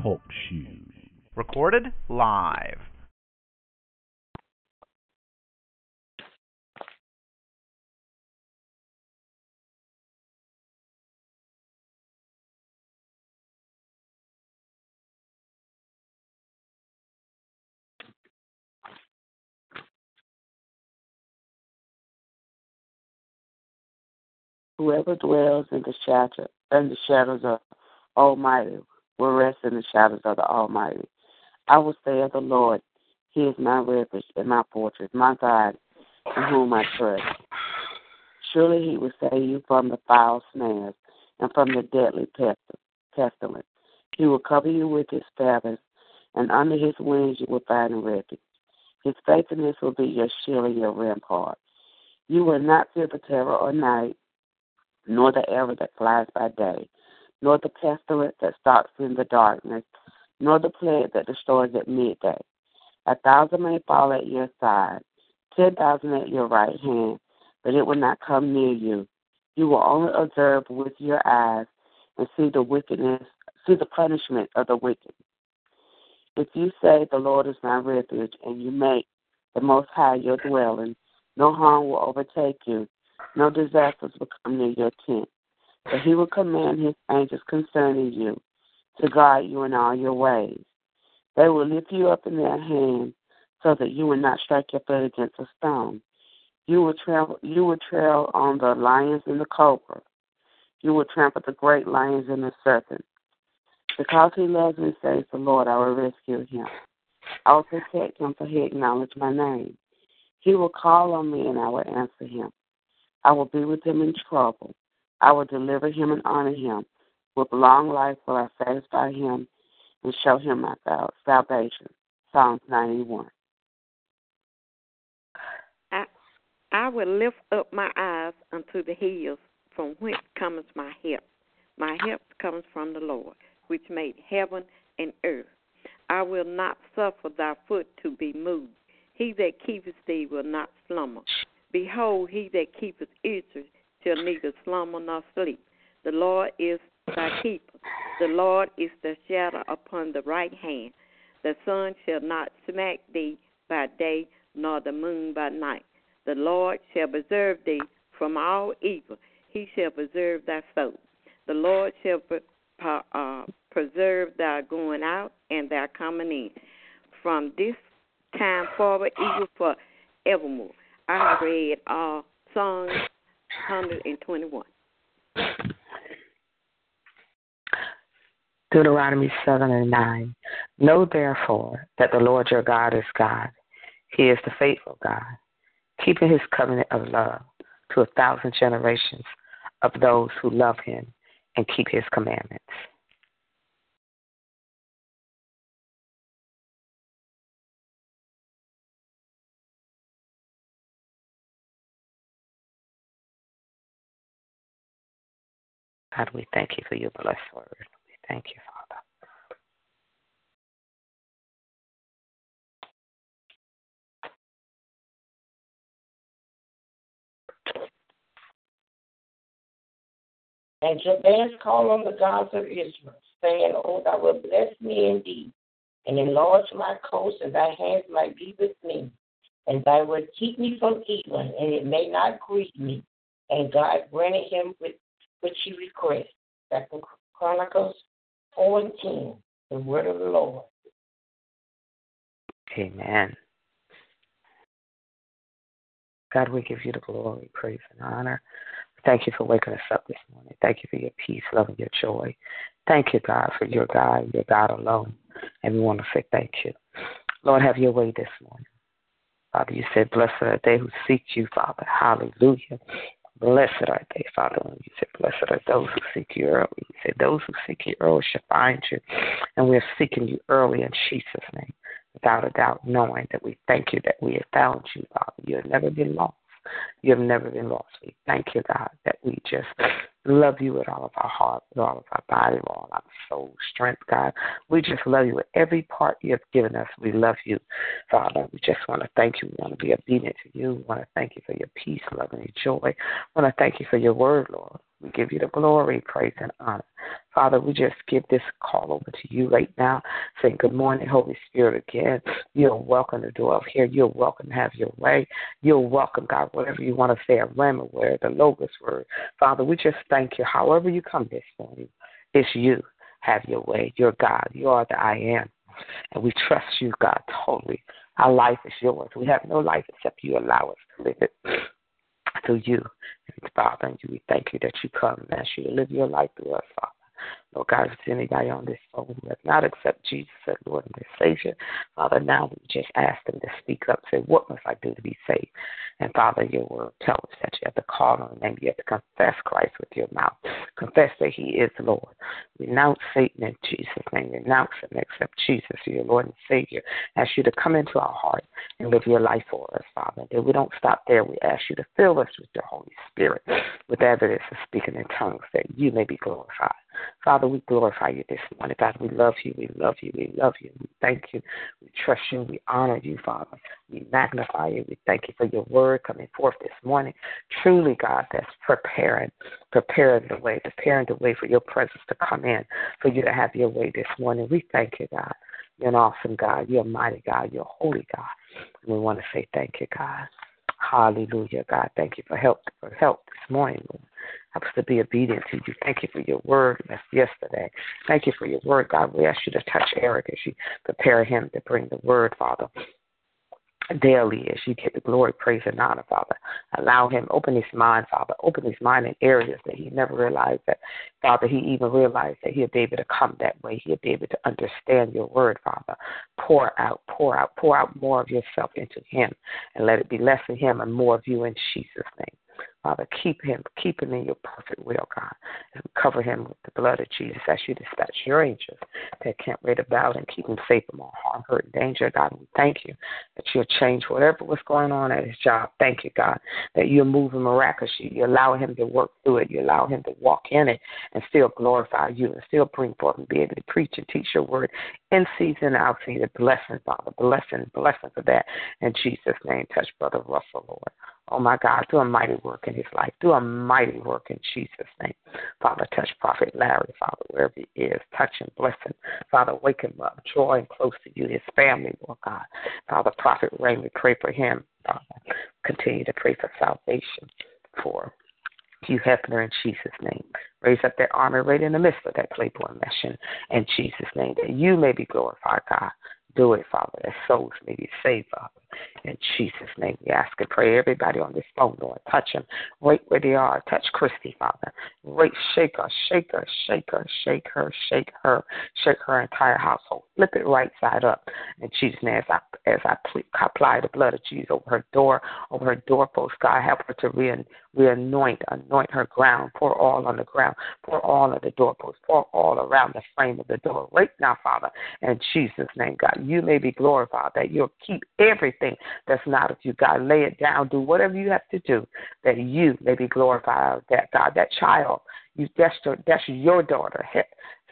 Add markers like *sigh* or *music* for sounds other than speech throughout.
Talk shoes. Recorded live. Whoever dwells in the shadow in the shadows of Almighty will rest in the shadows of the Almighty. I will say of the Lord, He is my refuge and my fortress, my God, in whom I trust. Surely He will save you from the foul snares and from the deadly pestilence. He will cover you with His feathers, and under His wings you will find a refuge. His faithfulness will be your shield and your rampart. You will not fear the terror or night, nor the arrow that flies by day, nor the pestilence that stalks in the darkness, nor the plague that destroys at midday. A thousand may fall at your side, ten thousand at your right hand, but it will not come near you. You will only observe with your eyes and see the wickedness, see the punishment of the wicked. If you say the Lord is my refuge, and you make the Most High your dwelling, no harm will overtake you, no disasters will come near your tent. For he will command his angels concerning you to guide you in all your ways. They will lift you up in their hands so that you will not strike your foot against a stone. You will travel you will trail on the lions and the cobra. You will trample the great lions and the serpents. Because he loves me, says the Lord, I will rescue him. I will protect him, for he acknowledged my name. He will call on me, and I will answer him. I will be with him in trouble. I will deliver him and honor him. With long life will I satisfy him and show him my salvation. Psalms 91. I, I will lift up my eyes unto the hills, from whence cometh my help. My help comes from the Lord, which made heaven and earth. I will not suffer thy foot to be moved. He that keepeth thee will not slumber. Behold, he that keepeth Israel shall neither slumber nor sleep. The Lord is thy keeper. The Lord is the shadow upon the right hand. The sun shall not smack thee by day, nor the moon by night. The Lord shall preserve thee from all evil. He shall preserve thy soul. The Lord shall uh, preserve thy going out and thy coming in. From this time forward, even forevermore. I have read uh, Psalm 121. Deuteronomy 7 and 9. Know therefore that the Lord your God is God. He is the faithful God, keeping his covenant of love to a thousand generations of those who love him and keep his commandments. God, we thank you for your blessed word. We thank you, Father. And Jabez called on the gods of Israel, saying, O thou wilt bless me indeed, and enlarge my coast, and thy hands might be with me, and thou wilt keep me from evil, and it may not grieve me. And God granted him with which he requests. Second Chronicles 4 and 10, the word of the Lord. Amen. God, we give you the glory, praise, and honor. Thank you for waking us up this morning. Thank you for your peace, love, and your joy. Thank you, God, for your God, your God alone. And we want to say thank you. Lord, have your way this morning. Father, you said, Blessed are they who seek you, Father. Hallelujah. Blessed are they, Father. When you say, Blessed are those who seek you early. You say, Those who seek you early shall find you. And we're seeking you early in Jesus' name, without a doubt, knowing that we thank you that we have found you, Father. You have never been lost. You have never been lost. We thank you, God, that we just love you with all of our heart, with all of our body, with all our soul, strength, God. We just love you with every part you have given us. We love you, Father. We just want to thank you. We want to be obedient to you. We want to thank you for your peace, love, and your joy. We want to thank you for your word, Lord. We give you the glory, praise, and honor. Father, we just give this call over to you right now, saying, Good morning, Holy Spirit, again. You're welcome to dwell here. You're welcome to have your way. You're welcome, God, whatever you want to say, a rhema word, the logos word. Father, we just thank you. However you come this morning, it's you. Have your way. You're God. You are the I am. And we trust you, God, totally. Our life is yours. We have no life except you allow us to live it through you. And Father, we thank you that you come and ask you to live your life through us, Father. Lord God, if there's anybody on this phone who has not accepted Jesus as Lord and their Savior, Father, now we just ask them to speak up, say, What must I do to be saved? And Father, your word tells us that you have to call on the name, you have to confess Christ with your mouth, confess that He is Lord. Renounce Satan in Jesus' name, renounce and accept Jesus as your Lord and Savior. Ask you to come into our heart and live your life for us, Father. That we don't stop there. We ask you to fill us with your Holy Spirit, with evidence of speaking in tongues, that you may be glorified. Father, we glorify you this morning. God, we love you. We love you. We love you. We thank you. We trust you. We honor you, Father. We magnify you. We thank you for your word coming forth this morning. Truly, God, that's preparing, preparing the way, preparing the way for your presence to come in, for you to have your way this morning. We thank you, God. You're an awesome God. You're a mighty God. You're a holy God. And we want to say thank you, God. Hallelujah, God. Thank you for help for help this morning, Lord. Help us to be obedient to you. Thank you for your word that's yesterday. Thank you for your word, God. We ask you to touch Eric as you prepare him to bring the word, Father daily as you get the glory, praise, and honor, Father. Allow him, open his mind, Father. Open his mind in areas that he never realized that, Father, he even realized that he'll be able to come that way. He'll be able to understand your word, Father. Pour out, pour out, pour out more of yourself into him and let it be less of him and more of you in Jesus' name. Father, keep him, keep him in your perfect will, God. And cover him with the blood of Jesus as you dispatch your angels that can't wait about and keep him safe from all harm, hurt, and danger, God. we thank you that you'll change whatever was going on at his job. Thank you, God, that you're moving miraculously. You allow him to work through it. You allow him to walk in it and still glorify you and still bring forth and be able to preach and teach your word in season and out season. Blessing, Father. Blessing, blessing for that. In Jesus' name, touch Brother Russell, Lord. Oh my God, do a mighty work in his life. Do a mighty work in Jesus' name. Father, touch Prophet Larry, Father, wherever he is. Touch him, bless him. Father, wake him up, draw him close to you, his family, Lord God. Father, Prophet Raymond, pray for him. Father, continue to pray for salvation for Hugh Hefner in Jesus' name. Raise up that army right in the midst of that Playboy mission in Jesus' name, that you may be glorified, God. Do it, Father, that souls may be saved, Father. In Jesus' name, we ask and pray everybody on this phone, Lord. Touch them right where they are. Touch Christy, Father. Right, shake her, shake her, shake her, shake her, shake her, shake her entire household. Flip it right side up. In Jesus' name, as I, as I apply the blood of Jesus over her door, over her doorpost, God, help her to re, re-anoint, anoint her ground. Pour all on the ground. Pour all on the doorpost. Pour all around the frame of the door. Right now, Father, in Jesus' name, God, you may be glorified that you'll keep everything everything that's not of you. God, lay it down. Do whatever you have to do that you may be glorified. That God, that child, you that's your, that's your daughter.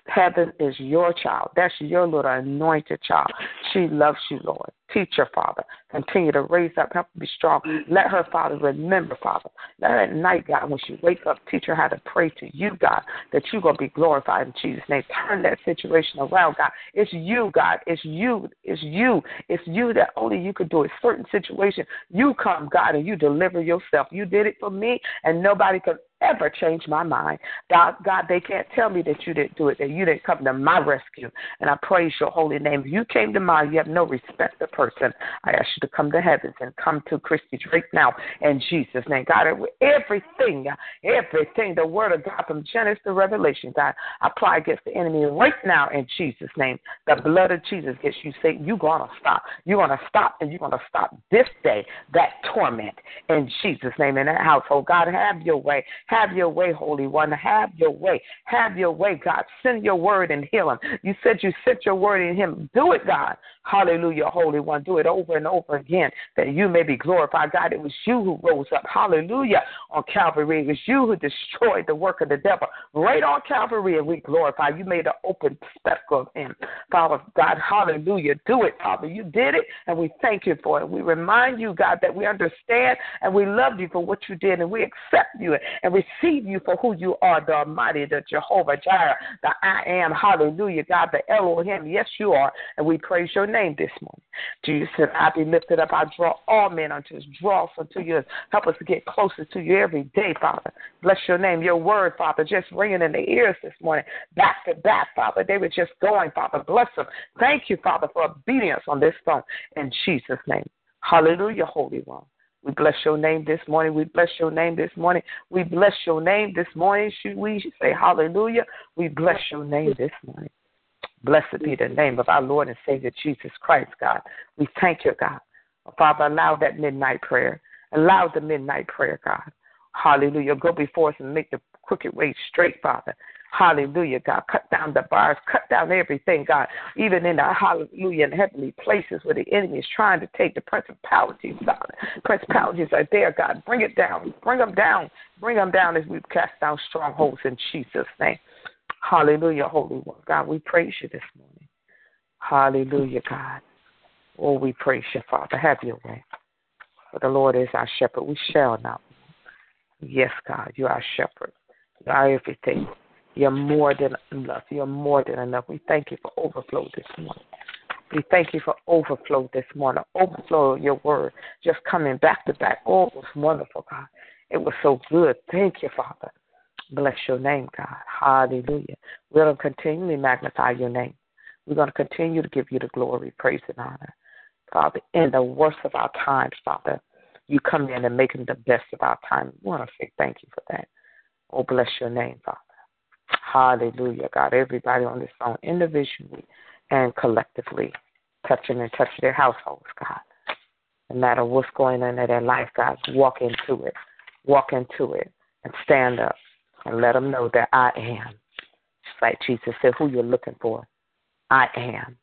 Heaven is your child. That's your little anointed child. She loves you, Lord. Teach her, Father. Continue to raise up, help her be strong. Let her, Father, remember, Father. Let her at night, God, when she wake up, teach her how to pray to you, God, that you're going to be glorified in Jesus' name. Turn that situation around, God. It's you, God. It's you. It's you. It's you that only you could do it. Certain situation, you come, God, and you deliver yourself. You did it for me, and nobody could ever change my mind. God, God, they can't tell me that you didn't do it, that you didn't come to my rescue. And I praise your holy name. If you came to mine, you have no respect of person person. I ask you to come to heavens and come to Christy right now in Jesus' name. God, everything, everything, the word of God from Genesis to Revelation, God, apply against the enemy right now in Jesus' name. The blood of Jesus gets you say you're gonna stop. You're gonna stop and you're gonna stop this day that torment in Jesus' name in that household. God, have your way. Have your way, Holy One. Have your way. Have your way, God. Send your word and heal him. You said you sent your word in him. Do it, God. Hallelujah, Holy One. Do it over and over again that you may be glorified. God, it was you who rose up. Hallelujah. On Calvary. It was you who destroyed the work of the devil right on Calvary, and we glorify. You made an open spectacle of him. Father God, hallelujah. Do it, Father. You did it, and we thank you for it. We remind you, God, that we understand and we love you for what you did, and we accept you and receive you for who you are, the Almighty, the Jehovah Jireh, the I am. Hallelujah, God, the Elohim. Yes, you are, and we praise your name this morning. Jesus said, I be lifted up. I draw all men unto us. Draw us unto you. Help us to get closer to you every day, Father. Bless your name. Your word, Father, just ringing in the ears this morning, back to back, Father. They were just going, Father. Bless them. Thank you, Father, for obedience on this phone. In Jesus' name. Hallelujah, Holy One. We bless your name this morning. We bless your name this morning. We bless your name this morning. Should we say hallelujah? We bless your name this morning. Blessed be the name of our Lord and Savior Jesus Christ, God. We thank you, God. Father, allow that midnight prayer. Allow the midnight prayer, God. Hallelujah. Go before us and make the crooked way straight, Father. Hallelujah, God. Cut down the bars, cut down everything, God. Even in the hallelujah and heavenly places where the enemy is trying to take the principalities, God. Principalities are there, God. Bring it down. Bring them down. Bring them down as we cast down strongholds in Jesus' name. Hallelujah, Holy One. God, we praise you this morning. Hallelujah, God. Oh, we praise you, Father. Have your way. For the Lord is our shepherd. We shall not. Yes, God, you are our shepherd. You are everything. You're more than enough. You're more than enough. We thank you for overflow this morning. We thank you for overflow this morning. Overflow your word. Just coming back to back. Oh, it was wonderful, God. It was so good. Thank you, Father. Bless your name, God. Hallelujah. We're going to continually magnify your name. We're going to continue to give you the glory, praise, and honor. Father, in the worst of our times, Father, you come in and make them the best of our time. We want to say thank you for that. Oh, bless your name, Father. Hallelujah, God. Everybody on this phone, individually and collectively, touching and touch their households, God. No matter what's going on in their life, God, walk into it. Walk into it and stand up and let them know that I am. Just like Jesus said, who you're looking for. I am.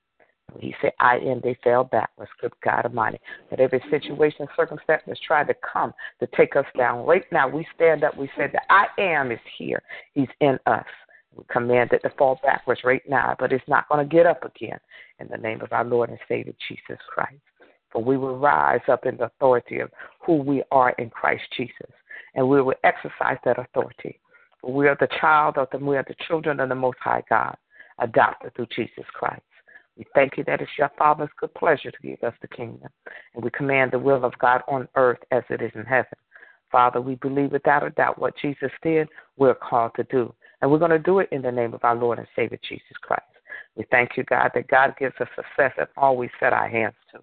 He said, I am, they fell backwards. Good God Almighty. That every situation, circumstance that's tried to come to take us down. Right now, we stand up. We say that I am is here. He's in us. We command it to fall backwards right now, but it's not going to get up again in the name of our Lord and Savior Jesus Christ. For we will rise up in the authority of who we are in Christ Jesus, and we will exercise that authority. For we are the child of the, we are the children of the Most High God, adopted through Jesus Christ. We thank you that it's your Father's good pleasure to give us the kingdom, and we command the will of God on earth as it is in heaven. Father, we believe without a doubt what Jesus did, we're called to do. And we're going to do it in the name of our Lord and Savior Jesus Christ. We thank you, God, that God gives us success and all we set our hands to.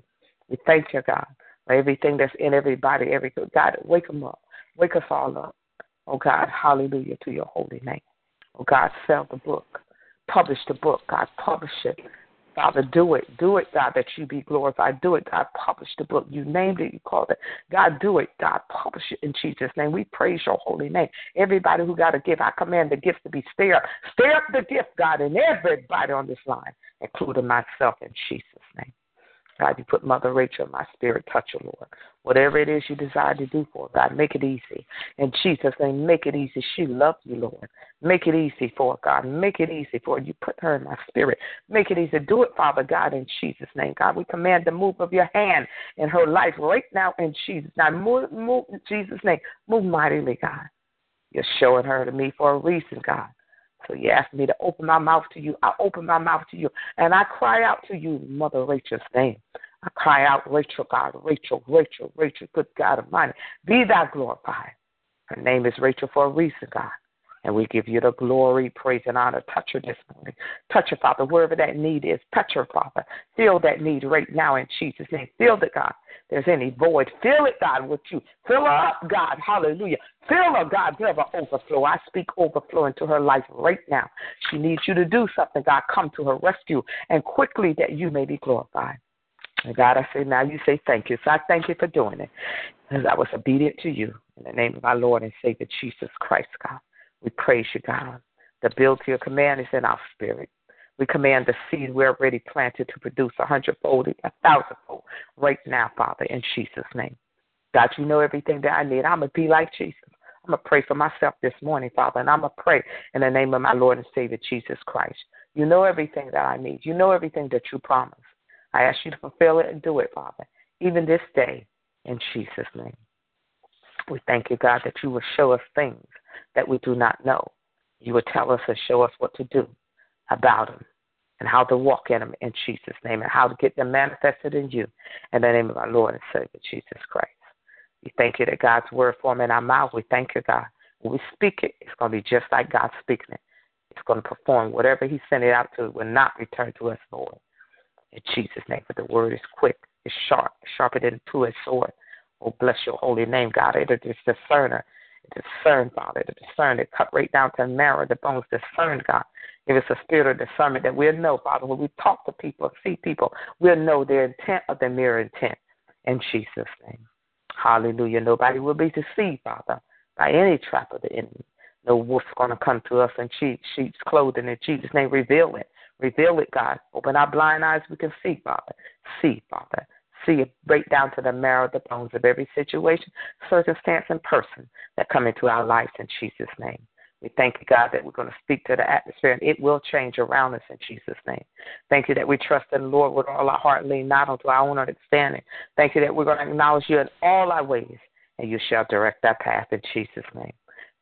We thank you, God, for everything that's in everybody, every God, wake them up. Wake us all up. Oh God, hallelujah to your holy name. Oh God, sell the book. Publish the book, God, publish it. Father, do it. Do it, God, that you be glorified. Do it, God. Publish the book. You named it. You called it. God, do it. God, publish it in Jesus' name. We praise your holy name. Everybody who got a gift, I command the gift to be stir up. Stir up the gift, God, and everybody on this line, including myself in Jesus' name. God, you put Mother Rachel in my spirit. Touch her, Lord. Whatever it is you desire to do for her, God, make it easy. In Jesus' name, make it easy. She loves you, Lord. Make it easy for her, God. Make it easy for her. You put her in my spirit. Make it easy. Do it, Father God, in Jesus' name. God, we command the move of your hand in her life right now in Jesus' name. Move, move in Jesus' name. Move mightily, God. You're showing her to me for a reason, God. So you asked me to open my mouth to you. I open my mouth to you. And I cry out to you, Mother Rachel's name. I cry out, Rachel, God, Rachel, Rachel, Rachel, good God Almighty. Be thou glorified. Her name is Rachel for a reason, God. And we give you the glory, praise, and honor. Touch her this morning. Touch her, Father, wherever that need is. Touch her, Father. Fill that need right now in Jesus' name. Fill it, God. There's any void. Fill it, God, with you. Fill her up, God. Hallelujah. Fill her, God. Give her overflow. I speak overflow into her life right now. She needs you to do something, God. Come to her rescue and quickly that you may be glorified. And God, I say now you say thank you. So I thank you for doing it. As I was obedient to you. In the name of our Lord and Savior Jesus Christ, God. We praise you, God. The bill to your command is in our spirit. We command the seed we're already planted to produce a hundredfold, a thousandfold right now, Father, in Jesus' name. God, you know everything that I need. I'm going to be like Jesus. I'm going to pray for myself this morning, Father, and I'm going to pray in the name of my Lord and Savior, Jesus Christ. You know everything that I need. You know everything that you promise. I ask you to fulfill it and do it, Father, even this day, in Jesus' name. We thank you, God, that you will show us things that we do not know. You will tell us and show us what to do about them and how to walk in them in Jesus' name and how to get them manifested in you in the name of our Lord and Savior Jesus Christ. We thank you that God's word form in our mouth. We thank you, God. When we speak it, it's going to be just like God speaking it. It's going to perform whatever He sent it out to. It will not return to us void. In Jesus' name, but the word is quick, it's sharp, sharper than a two-edged sword. Oh, bless your holy name, God. It is discerner. Discern, Father. It discern. It cut right down to marrow, the bones. Discern, God. Give us a spirit of discernment that we'll know, Father, when we talk to people, see people, we'll know their intent of their mere intent. In Jesus' name. Hallelujah. Nobody will be deceived, Father, by any trap of the enemy. No wolf's going to come to us in sheep's clothing. In Jesus' name, reveal it. Reveal it, God. Open our blind eyes we can see, Father. See, Father. See it break down to the marrow the bones of every situation, circumstance, and person that come into our lives in Jesus' name. We thank you, God, that we're going to speak to the atmosphere and it will change around us in Jesus' name. Thank you that we trust in the Lord with all our heart, lean not onto our own understanding. Thank you that we're going to acknowledge you in all our ways and you shall direct our path in Jesus' name.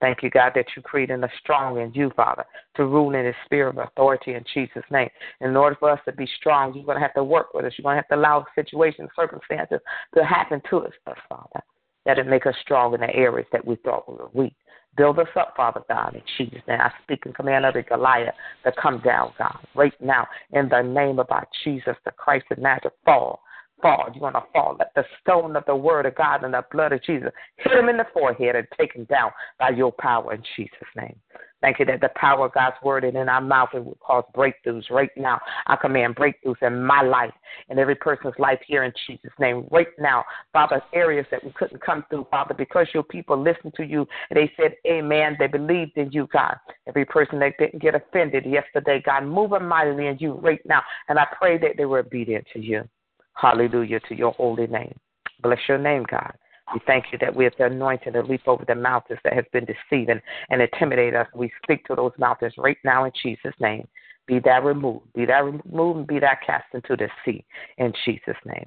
Thank you, God, that you created us strong in you, Father, to rule in the spirit of authority in Jesus' name. In order for us to be strong, you're going to have to work with us. You're going to have to allow situations, circumstances to happen to us, Father, that it make us strong in the areas that we thought we were weak. Build us up, Father God, in Jesus' name. I speak and command every Goliath to come down, God, right now, in the name of our Jesus, the Christ of Nazareth, fall. Fall. You're going to fall. Let the stone of the word of God and the blood of Jesus hit him in the forehead and take him down by your power in Jesus' name. Thank you that the power of God's word is in our mouth and will cause breakthroughs right now. I command breakthroughs in my life and every person's life here in Jesus' name. Right now, Father, areas that we couldn't come through, Father, because your people listened to you and they said, Amen. They believed in you, God. Every person that didn't get offended yesterday, God, move them mightily in you right now. And I pray that they were obedient to you. Hallelujah to your holy name. Bless your name, God. We thank you that we have the anointing to leap over the mountains that have been deceiving and intimidate us. We speak to those mountains right now in Jesus' name. Be that removed. Be that removed and be that cast into the sea in Jesus' name.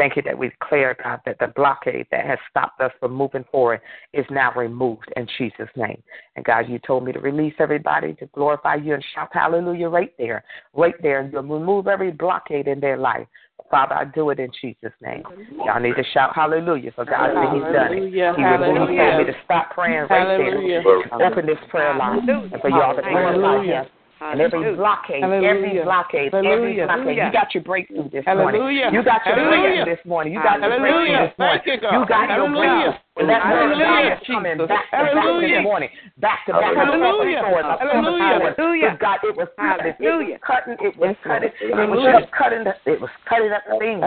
Thank you that we declare, God, that the blockade that has stopped us from moving forward is now removed in Jesus' name. And God, you told me to release everybody to glorify you and shout hallelujah right there, right there, and you'll remove every blockade in their life. Father, I do it in Jesus' name. Y'all need to shout hallelujah for God that He's done it. He removed me to stop praying right there. Open this prayer line and for y'all to glorify Him. And every blockade, every blockade, every blockade. You got your breakthrough this morning. You got your breakthrough this morning. You got your breakthrough this morning. You got your breakthrough. And that word is coming back to back this morning. Back to back. Hallelujah. Hallelujah. God, it was cutting. It was cutting. It was cutting. It was just cutting. It was cutting up things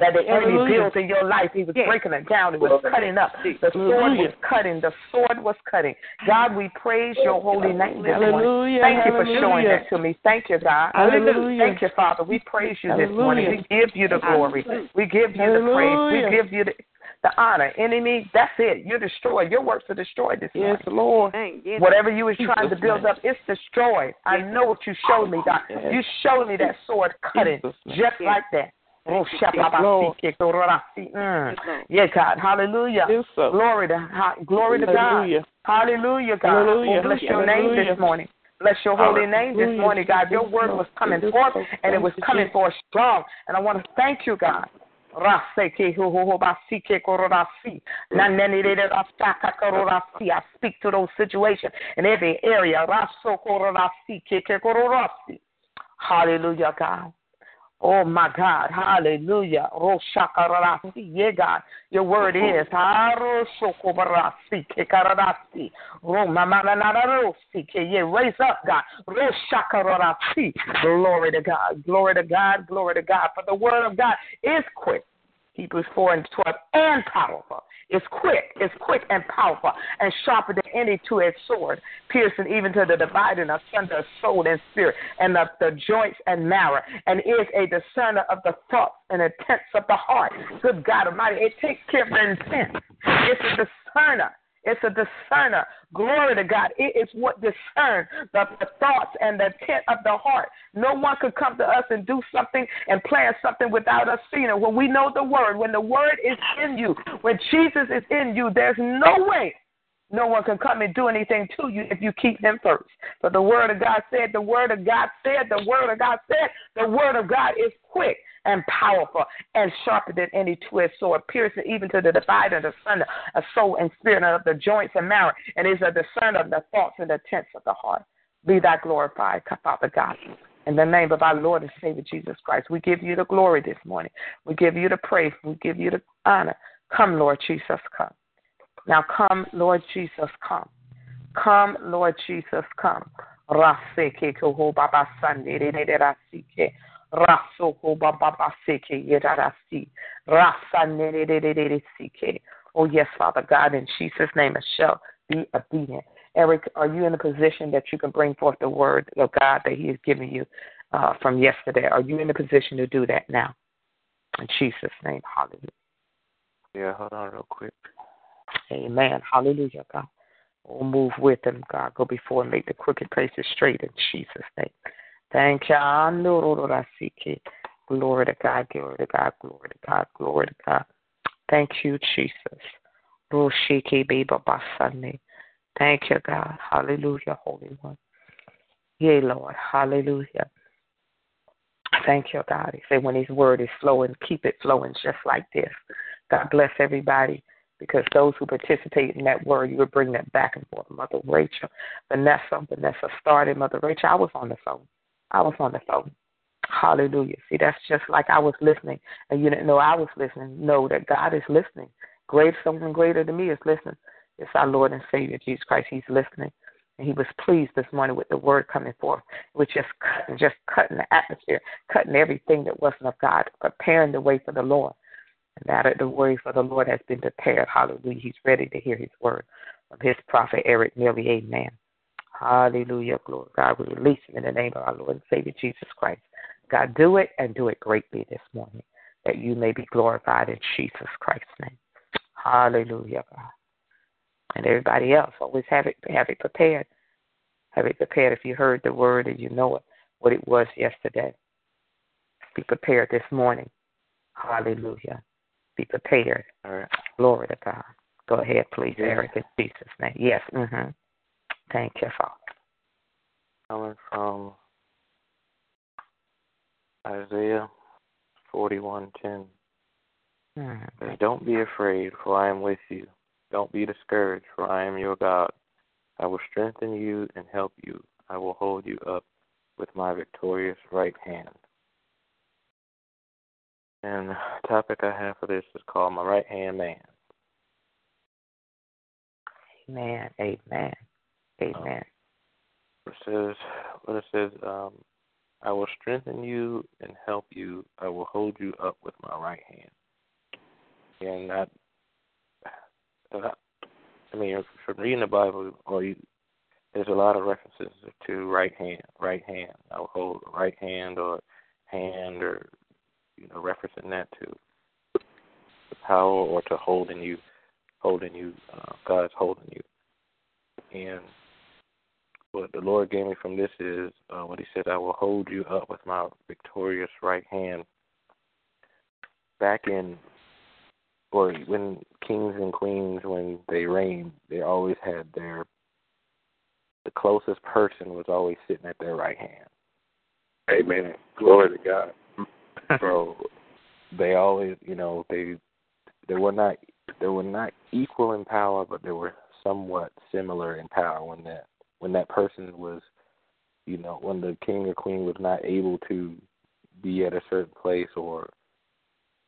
that the enemy built in your life. He was breaking it down. It was cutting up. The sword was cutting. The sword was cutting. God, we praise your holy name this morning. Thank you for showing that to me. Thank you, God. Hallelujah. Thank you, Father. We praise you this morning. We give you the glory. We give you the praise. We give you the the honor. Enemy, that's it. You're destroyed. Your works are destroyed this yes, morning. Lord. Whatever you was trying to build up, it's destroyed. I know what you showed me, God. You showed me that sword cutting just like that. Oh, mm. Yeah, God. Hallelujah. Glory to glory to God. Hallelujah, God. Hallelujah. Oh, bless your name this morning. Bless your holy name this morning, God. Your word was coming forth, and it was coming forth strong. And I want to thank you, God Raseke hohobasike kororasi. Mm. Nanenere kororasi. I speak to those situations in every area. Raso kororasi keke kororasi. Hallelujah, God. Oh my God, hallelujah. Oh, Roshakarasi, yeah, God. Your word is oh, yeah, raise up, God. Glory to God, glory to God, glory to God. For the word of God is quick. Hebrews 4 and 12, and powerful it's quick, it's quick and powerful, and sharper than any two-edged sword, piercing even to the dividing asunder of soul and spirit, and of the joints and marrow, and is a discerner of the thoughts and intents of the heart. Good God Almighty, it takes care of intent. It's a discerner. It's a discerner. Glory to God. It is what discerns the, the, thoughts and the intent of the heart. No one could come to us and do something and plan something without us seeing it. When we know the word, when the word is in you, when Jesus is in you, there's no way no one can come and do anything to you if you keep him first. But the word of God said, the word of God said, the word of God said, the word of God is quick and powerful and sharper than any two-edged sword, piercing even to the divider of the of soul and spirit and of the joints and marrow, and is a discerner of the thoughts and the intents of the heart. Be thou glorified, Father God. In the name of our Lord and Savior Jesus Christ, we give you the glory this morning. We give you the praise. We give you the honor. Come, Lord Jesus, come. Now come, Lord Jesus, come. Come, Lord Jesus, come. Rasoko Baba Seke Yedarasi. Rasa Oh yes, Father God, in Jesus' name shall be obedient. Eric, are you in a position that you can bring forth the word of God that He has given you uh, from yesterday? Are you in a position to do that now? In Jesus' name, hallelujah. Yeah, hold on real quick. Amen. Hallelujah, God. Oh, move with him, God. Go before and make the crooked places straight in Jesus' name. Thank you. Glory to God, glory to God, glory to God, glory to God. Thank you, Jesus. Thank you, God. Hallelujah, Holy One. Yea, Lord. Hallelujah. Thank you, God. He said when His word is flowing, keep it flowing just like this. God bless everybody because those who participate in that word, you would bring that back and forth. Mother Rachel, Vanessa, Vanessa started. Mother Rachel, I was on the phone. I was on the phone. Hallelujah. See, that's just like I was listening, and you didn't know I was listening. Know that God is listening. Great, something greater than me is listening. It's our Lord and Savior Jesus Christ. He's listening, and He was pleased this morning with the word coming forth. With just cutting, just cutting the atmosphere, cutting everything that wasn't of God, preparing the way for the Lord. And now that the word for the Lord has been prepared, Hallelujah. He's ready to hear His word from His prophet Eric Millie. Amen. Hallelujah. Glory. God, we release him in the name of our Lord and Savior Jesus Christ. God, do it and do it greatly this morning that you may be glorified in Jesus Christ's name. Hallelujah, God. And everybody else, always have it have it prepared. Have it prepared if you heard the word and you know it, what it was yesterday. Be prepared this morning. Hallelujah. Be prepared. Right. Glory to God. Go ahead, please, Eric, in Jesus' name. Yes. Mm-hmm. Thank you, Father. Coming from Isaiah 41:10. Mm-hmm. Don't be afraid, for I am with you. Don't be discouraged, for I am your God. I will strengthen you and help you. I will hold you up with my victorious right hand. And the topic I have for this is called My Right Hand Man. Amen. Amen. Amen. Um, it says, what it says, um, I will strengthen you and help you. I will hold you up with my right hand. And that, I mean, from reading the Bible, or you, there's a lot of references to right hand, right hand. I will hold right hand or hand, or you know, referencing that to the power or to holding you, holding you. Uh, God's holding you, and what the Lord gave me from this is uh, what He said, I will hold you up with my victorious right hand. Back in, or when kings and queens, when they reigned, they always had their, the closest person was always sitting at their right hand. Amen. Glory to God. *laughs* so they always, you know, they they were not they were not equal in power, but they were somewhat similar in power when that when that person was, you know, when the king or queen was not able to be at a certain place or,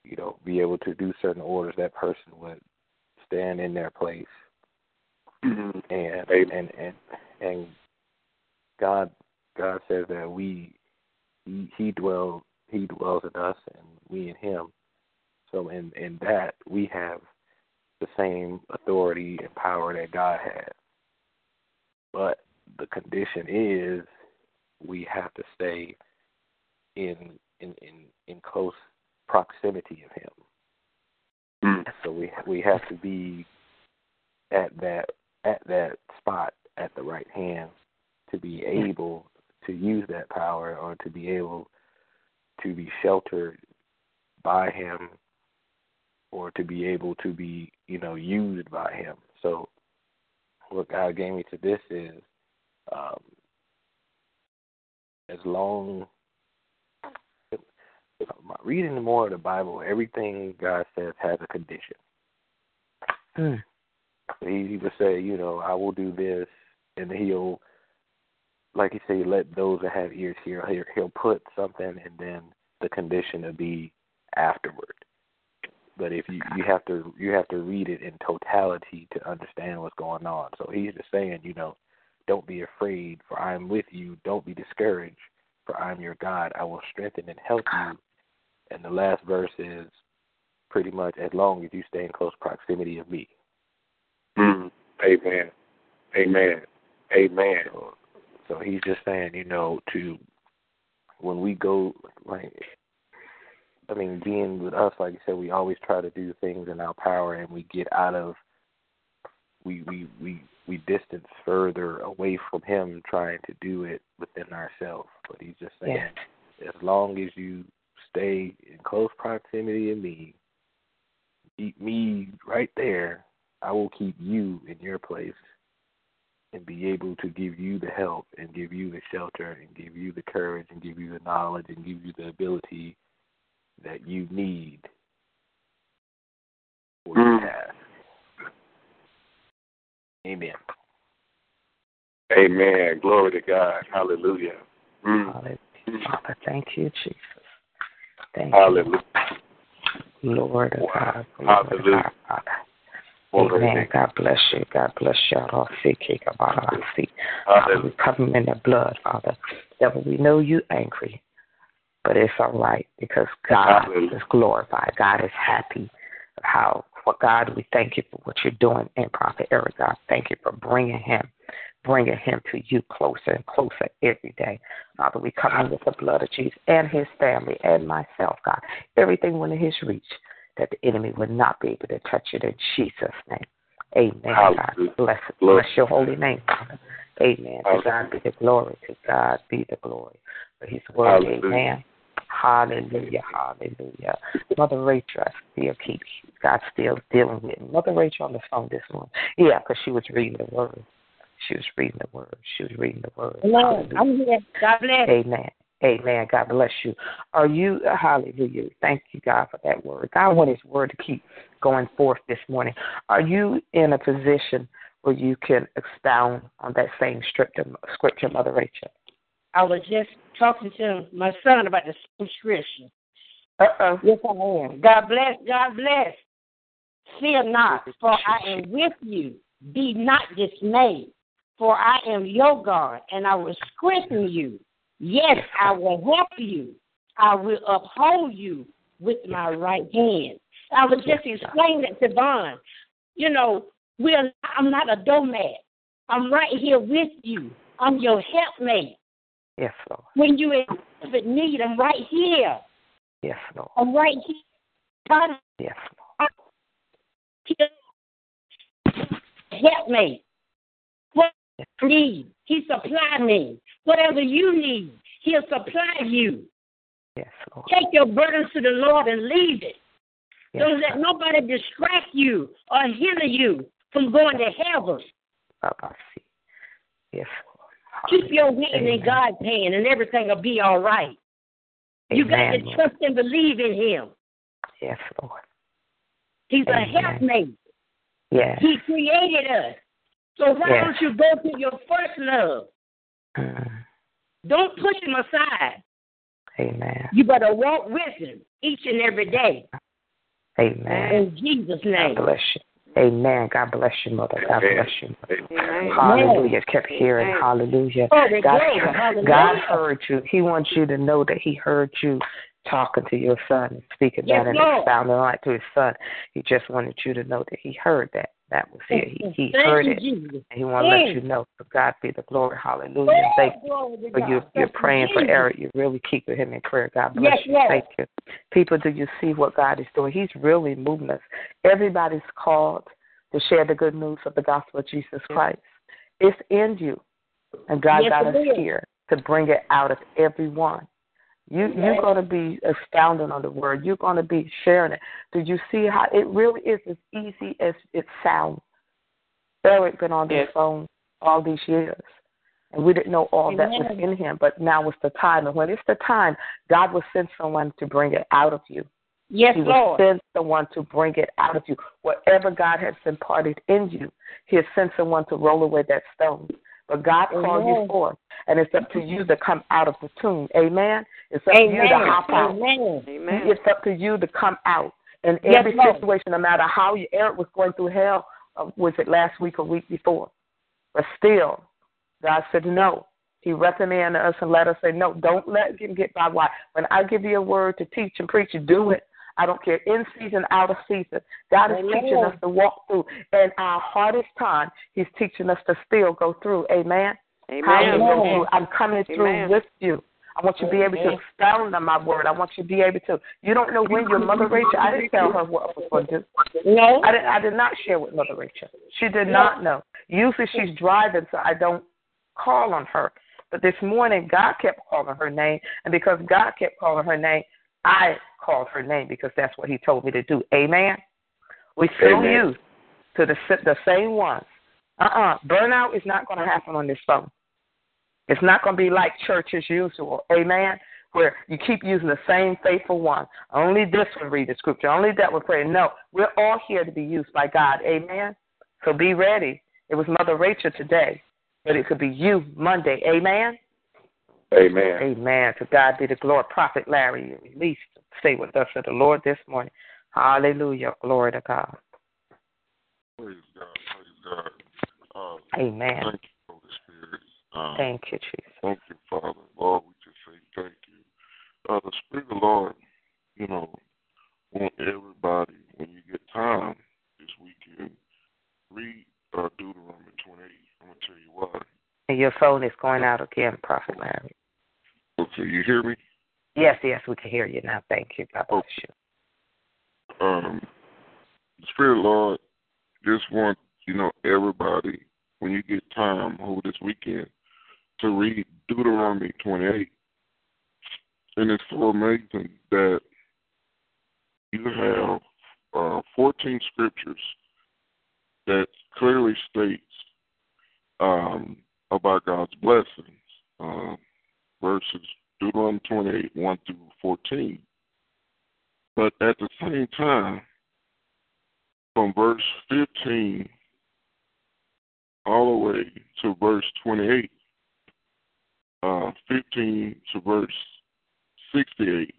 you know, be able to do certain orders, that person would stand in their place. Mm-hmm. And and and and God God says that we he, he dwells he dwells in us and we in him. So in in that we have the same authority and power that God has. But the condition is we have to stay in in in, in close proximity of him. Mm. So we we have to be at that at that spot at the right hand to be able to use that power or to be able to be sheltered by him or to be able to be, you know, used by him. So what God gave me to this is um, as long reading more of the Bible, everything God says has a condition. Mm. He, he would say, you know, I will do this, and he'll, like you say, let those that have ears hear. He'll, he'll put something, and then the condition will be afterward. But if you you have to you have to read it in totality to understand what's going on. So he's just saying, you know, don't be afraid, for I am with you. Don't be discouraged, for I am your God. I will strengthen and help you. And the last verse is pretty much as long as you stay in close proximity of me. Mm. Amen. Amen. Amen. So, so he's just saying, you know, to when we go like I mean, being with us, like you said, we always try to do things in our power, and we get out of we we we we distance further away from Him, trying to do it within ourselves. But He's just saying, Yes. as long as you stay in close proximity of me, keep me right there, I will keep you in your place and be able to give you the help and give you the shelter and give you the courage and give you the knowledge and give you the ability that you need for your Mm. task. Amen. Amen. Glory to God. Hallelujah. Mm. Hallelujah. Father, thank you, Jesus. Thank Hallelujah. you, Lord of Wow. God. Glory to Hallelujah. God, Father. Amen. God bless you. God bless you. I'll see, kick about our feet. God. Father, we cover him in the blood, Father. Devil, we know you angry, but it's all right because God Hallelujah. is glorified. God is happy. How for God, we thank you for what you're doing in Prophet Eric. God, thank you for bringing him, bringing him to you closer and closer every day. Father, we cover him with the blood of Jesus and his family and myself, God. Everything within his reach that the enemy would not be able to touch it in Jesus' name. Amen. God bless, Glory. bless your holy name, Father. Amen. To God be the glory. To God be the glory. For his word. Hallelujah. Amen. Hallelujah. Hallelujah. Mother Rachel, I still keep God still dealing with me. Mother Rachel on the phone this morning. Yeah, because she was reading the word. She was reading the word. She was reading the word. Hello, I'm here. God bless. Amen. Amen. God bless you. Are you, hallelujah. Thank you, God, for that word. God want his word to keep going forth this morning. Are you in a position where you can expound on that same scripture, scripture Mother Rachel? I was just talking to my son about the same scripture. Uh-oh. Yes, I am. God bless. God bless. Fear not, for I am with you. Be not dismayed, for I am your God, and I will strengthen you. Yes, I will help you. I will uphold you with my right hand. I was just explaining it to Vaughn. You know, we're, I'm not a doormat. I'm right here with you. I'm your helpmate. Yes, Lord. When you in need, I'm right here. Yes, Lord. I'm right here. God Yes, help me. Need, He supply me. Whatever you need, He'll supply you. Yes, Lord. Take your burdens to the Lord and leave it. Yes, Don't let nobody distract you or hinder you from going to heaven. I see. Yes, Lord. Keep your hand Amen. in God's hand, and everything will be all right. You got to trust and believe in Him. Yes, Lord. He's Amen. a helpmate. Yes. He created us. So why Yes. don't you go to your first love? Mm. Don't push him aside. Amen. You better walk with him each and every day. Amen. In Jesus' name. God bless you. Amen. God bless you, mother. God Amen. bless you. Amen. Hallelujah. Kept hearing Amen. hallelujah. Glory, God, glory, hallelujah. God heard you. He wants you to know that He heard you talking to your son and speaking Yes, that and expounding on it to his son. He just wanted you to know that He heard that. That was it. He, he Thank heard it. Jesus. And He want to let you know. For God be the glory. Hallelujah. Thank you for you. You're you, praying for. Eric. You're really keeping him in prayer. God bless Yes, you. Thank you. People, do you see what God is doing? He's really moving us. Everybody's called to share the good news of the gospel of Jesus Christ. It's in you. And God got us here to bring it out of everyone. You you're gonna be astounding on the word. You're gonna be sharing it. Do you see how it really is as easy as it sounds? Eric been on this Yes. phone all these years. And we didn't know all that was in him, but now it's the time. And when it's the time, God will send someone to bring it out of you. Yes, He will Lord. send someone to bring it out of you. Whatever God has imparted in you, He'll send someone to roll away that stone. But God called you forth, and it's up to you to come out of the tomb. Amen. It's up to you to hop out. Amen. Amen. It's up to you to come out. In every Lord. situation, no matter how you, Eric was going through hell, uh, was it last week or week before? But still, God said no. He recommended us and let us say no. Don't let him get by. Why? When I give you a word to teach and preach, you do it. I don't care in season, out of season. God is Amen. teaching us to walk through. And our hardest time, He's teaching us to still go through. Amen. How you Amen. I'm coming through Amen. with you. I want you to be able to Amen. expound on my word. I want you to be able to. You don't know when your mother Rachel. I didn't tell her what I was going to do. No. I did, I did not share with Mother Rachel. She did not know. Usually she's driving, so I don't call on her. But this morning, God kept calling her name, and because God kept calling her name, I called her name because that's what He told me to do. Amen. We still Amen. use to the the same ones. Uh-uh. Burnout is not going to happen on this phone. It's not going to be like church as usual. Amen. Where you keep using the same faithful one. Only this one read the scripture. Only that one pray. No, we're all here to be used by God. Amen. So be ready. It was Mother Rachel today, but it could be you Monday. Amen. Amen. Amen. To God be the glory. Prophet Larry, released. Stay with us of the Lord this morning. Hallelujah. Glory to God. Praise God. Praise God. Uh, Amen. Thank you, Holy Spirit. Um, Thank you, Jesus. Thank you, Father. Lord, we just say thank you. Uh, the Spirit of the Lord, you know, want everybody, when you get time this weekend, read uh, Deuteronomy 28. I'm going to tell you why. And your phone is going out again, Prophet Larry. Okay, you hear me? Yes, yes, we can hear you now. Thank you. God bless you. Um, Spirit Lord just want, you know, everybody, when you get time over this weekend, to read Deuteronomy 28. And it's so amazing that you have uh, 14 scriptures that clearly states um, about God's blessings. Uh, verses Deuteronomy 28, 1 through 14. But at the same time, from verse 15 all the way to verse 28, uh, 15 to verse 68,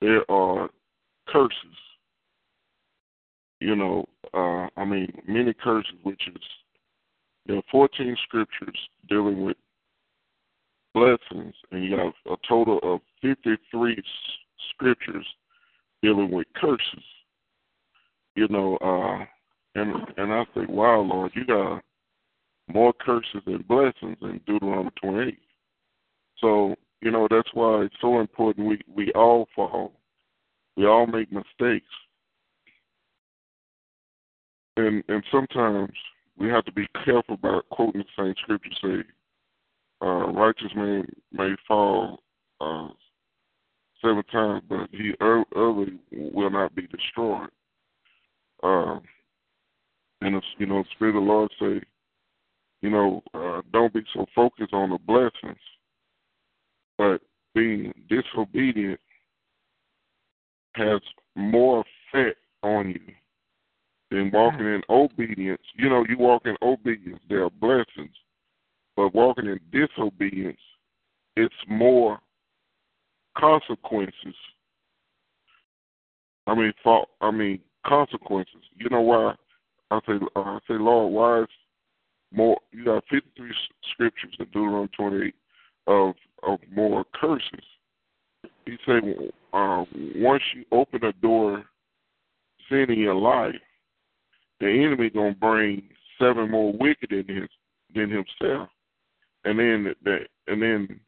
there are curses. You know, uh, I mean, many curses, which is there are 14 scriptures dealing with blessings, and you have a total of 53 scriptures dealing with curses. You know, uh, and and I think, wow, Lord, you got more curses than blessings in Deuteronomy 28. So, you know, that's why it's so important. We we all fall, we all make mistakes, and and sometimes we have to be careful about quoting the same scripture. Say, uh, righteous man may fall uh, seven times, but he early will not be destroyed. Um, and it's, you know, the Spirit of the Lord say, you know, uh, don't be so focused on the blessings, but being disobedient has more effect on you. than walking in obedience, you know, you walk in obedience, there are blessings. But walking in disobedience, it's more consequences. I mean, for, I mean consequences. You know why? I say, uh, I say, Lord, why is more? You got fifty-three scriptures in Deuteronomy twenty-eight of of more curses. He said, uh, once you open a door, sin in your life, the enemy gonna bring seven more wicked in his than himself, and then the and then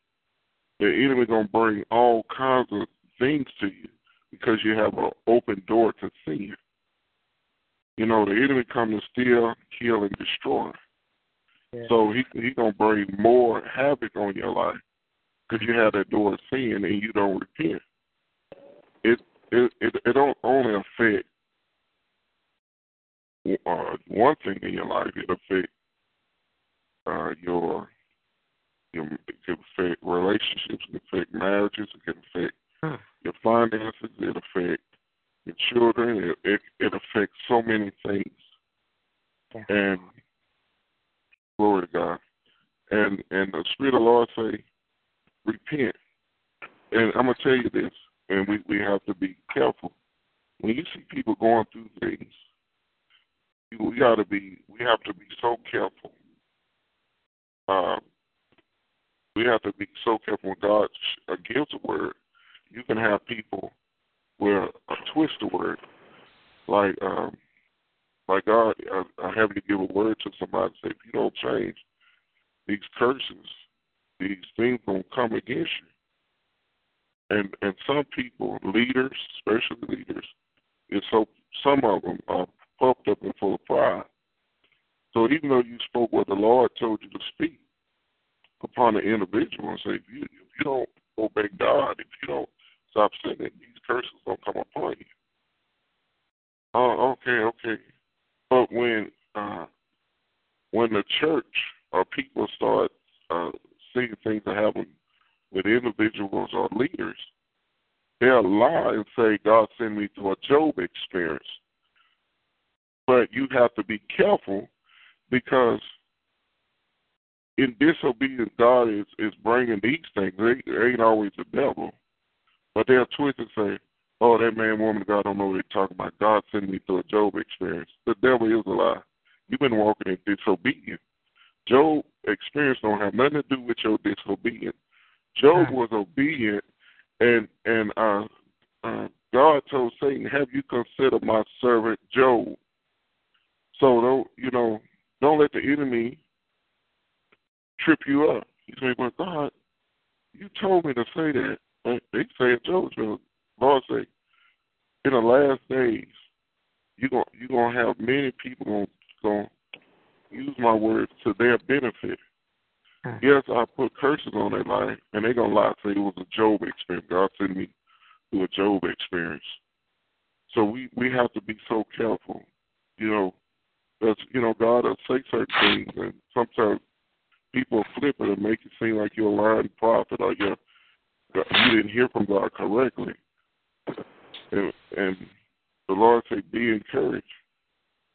the enemy gonna bring all kinds of things to you because you have an open door to sin. You know, the enemy come to steal, kill, and destroy. Yeah. So he he gonna bring more havoc on your life because you have that door of sin and you don't repent. It it it, it don't only affect uh, one thing in your life. It affect uh, your your it can affect relationships. It can affect marriages. It can affect Hmm. your finances. It affect your children. It it, it affects so many things. Yeah. And glory to God. And and the Spirit of the Lord say, repent. And I'm gonna tell you this, and we we have to be careful. When you see people going through things, we got to be we have to be so careful. Uh, we have to be so careful when God uh, gives a word. You can have people where a twist the word, like um, like God, I, I have to give a word to somebody. Say, if you don't change, these curses, these things gonna come against you. And and some people, leaders, especially leaders, is so some of them are puffed up and full of pride. So even though you spoke what the Lord told you to speak upon the individual, and say if you if you don't obey God, if you don't stop sinning, these curses gonna come upon you. Oh, okay, okay. But when uh, when the church or people start uh, seeing things that happen with individuals or leaders, they'll lie and say, God sent me to a Job experience. But you have to be careful because in disobedience, God is, is bringing these things. They, they ain't always the devil. But they'll twist and say, oh, that man, woman, God don't know what they're talking about. God sent me through a Job experience. The devil is a lie. You've been walking in disobedience. Job experience don't have nothing to do with your disobedience. Job was obedient, and and uh, uh, God told Satan, "Have you considered my servant Job?" So don't you know? Don't let the enemy trip you up. You say, "Well, God, you told me to say that." But they say it, Job. Job. Lord say, in the last days, you gonna you gonna have many people gonna gonna use my words to their benefit. Hmm. Yes, I put curses on their life, and they're gonna lie say it was a Job experience. God sent me through a Job experience. So we we have to be so careful, you know, That's you know God will say certain things, and sometimes people flip it and make it seem like you're a lying prophet or you're you didn't hear from God correctly. And, and the Lord say, be encouraged,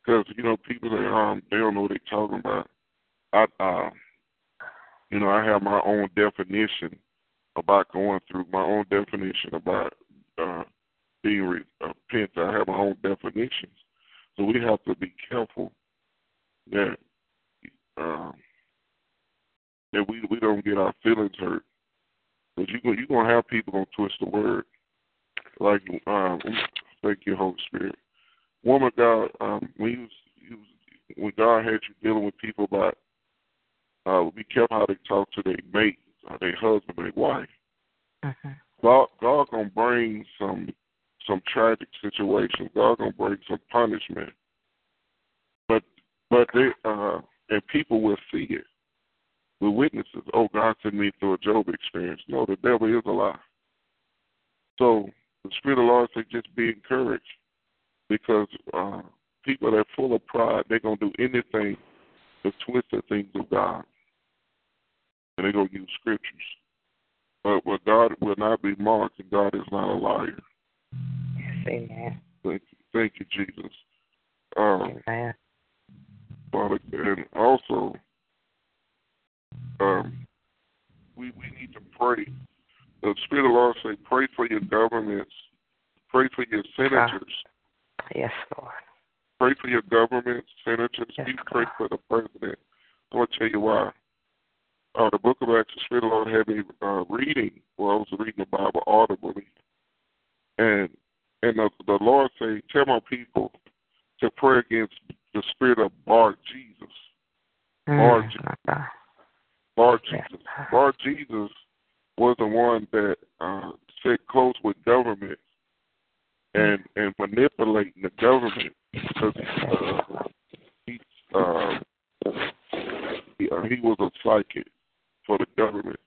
because you know people that um they don't know what they're talking about. I uh, you know I have my own definition about going through my own definition about uh, being re- repent. I have my own definitions, so we have to be careful that um, that we we don't get our feelings hurt. Because you you gonna have people gonna twist the word. Like um, thank you, Holy Spirit. Woman, God, um, when you, you when God had you dealing with people about, uh, be careful how they talk to their mate, or their husband, or their wife. Mm-hmm. God, God gonna bring some some tragic situations. God gonna bring some punishment. But but they uh and people will see it. With witnesses, oh God sent me through a Job experience. No, the devil is a lie. So the Spirit of the Lord said just be encouraged because uh people that are full of pride, they're gonna do anything to twist the things of God. And they're gonna use scriptures. But but God will not be mocked and God is not a liar. Yes, amen. Thank you. Thank you, Jesus. Um, Amen. Father, and also, um, we we need to pray. The Spirit of the Lord say, pray for your governments, pray for your senators, Yes, Lord. pray for your government, senators, Yes, even pray for the president. I'm going to tell you why. Uh, the book of Acts, the Spirit of the Lord had me uh, reading, well, I was reading the Bible audibly, and and the, the Lord say, tell my people to pray against the spirit of Bar Jesus. Bar, Mm, Je- my God. Bar Jesus. Bar Jesus was the one that uh, close with government and and manipulating the government because uh, he uh, he, uh, he was a psychic for the government,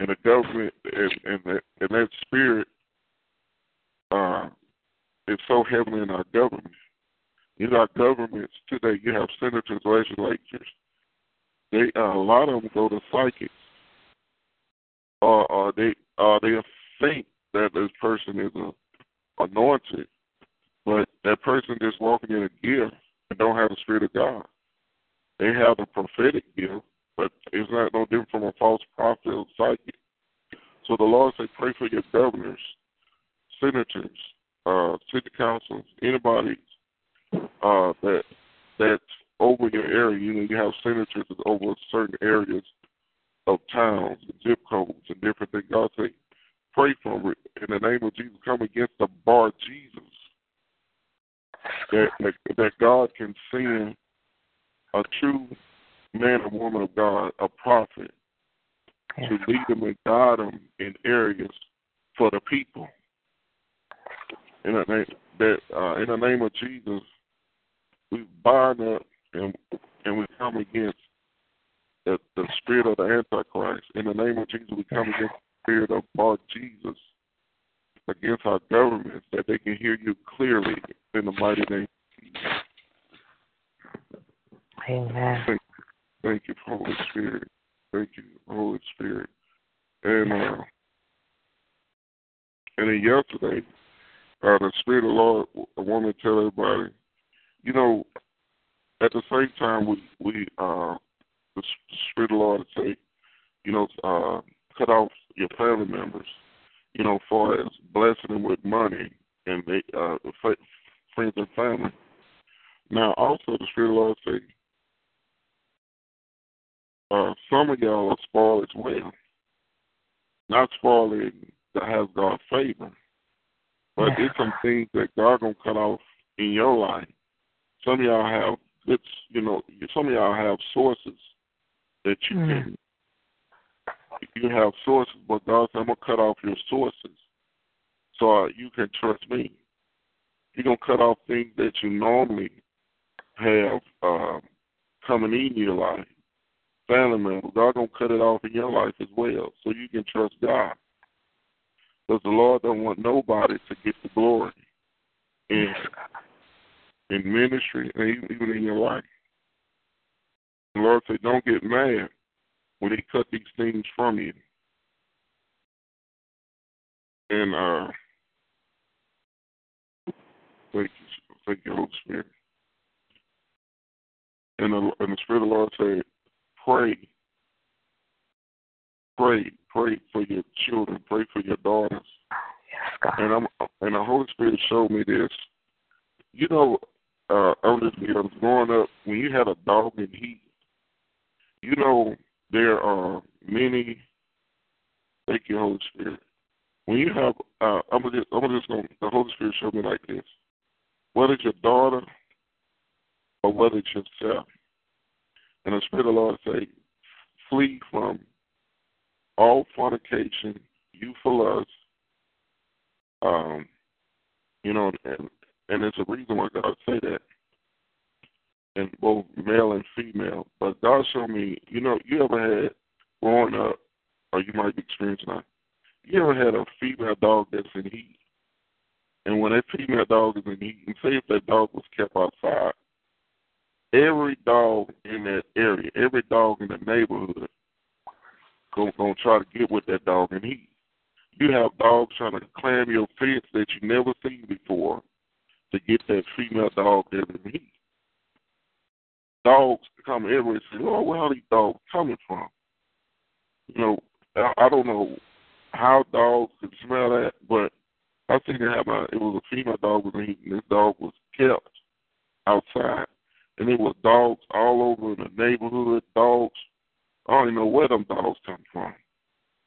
and the government and and that, and that spirit uh, is so heavily in our government. In our governments today, you have senators, legislatures. They uh, a lot of them go to psychics, or, or they or they think that this person is a, anointed, but that person just walking in a gift and don't have the spirit of God. They have a prophetic gift, but it's not no different from a false prophet or psychic. So the Lord said, pray for your governors, senators, uh, city councils, anybody uh, that that's over your area. You know, you have senators over certain areas of towns, and zip codes, and different things. God say, pray for it in the name of Jesus. Come against the bar Jesus. That, that that God can send a true man or woman of God, a prophet, to lead them and guide them in areas for the people. In the name that uh, in the name of Jesus, we bind up and and we come against the, the spirit of the Antichrist. In the name of Jesus, we come against the spirit of Bar Jesus against our governments that they can hear you clearly in the mighty name. Of Jesus. Amen. Thank you, Holy Spirit. Thank you, Holy Spirit. And uh, and then yesterday, uh, the Spirit of the Lord, I want to tell everybody, you know, at the same time we we uh, the Spirit of the Lord say, you know, uh, cut off your family members, you know, far as blessing them with money and they uh, friends and family. Now, also the Spirit of the Lord say, uh, some of y'all are spoiled as well. Not spoiling that has God's favor, but Yeah. it's some things that God gonna cut off in your life. Some of y'all have good, you know, some of y'all have sources that you Mm. can. You have sources, but God said, "I'm gonna cut off your sources, so you can trust me." You're gonna cut off things that you normally have uh, coming in your life family members. God gonna cut it off in your life as well, so you can trust God. Because the Lord don't want nobody to get the glory in *laughs* in ministry and even, in your life. The Lord said, "Don't get mad when He cut these things from you." And uh, thank you, thank you, Holy Spirit. And the, and the Spirit of the Lord said, pray. Pray, pray for your children, pray for your daughters. Yes, God. And I'm and the Holy Spirit showed me this. You know, uh I was growing up when you had a dog in heat, you know there are many thank you, Holy Spirit. When you have uh I'm just I'm just gonna the Holy Spirit showed me like this. Whether it's your daughter or whether it's yourself. And the Spirit of the Lord say, flee from all fornication, youthful lust, um, you know, and and there's a reason why God say that, in both male and female. But God showed me, you know, you ever had growing up, or you might be experiencing that. You ever had a female dog that's in heat, and when that female dog is in heat, and say if that dog was kept outside, every dog in that area, every dog in the neighborhood, gonna, gonna try to get with that dog in heat. You have dogs trying to climb your fence that you never seen before to get that female dog that in heat. Dogs come everywhere and say, "Oh, where are these dogs coming from?" You know, I, I don't know how dogs can smell that, but I think it a, it was a female dog was eating. This dog was kept outside, and it was dogs all over in the neighborhood. Dogs, I don't even know where them dogs come from.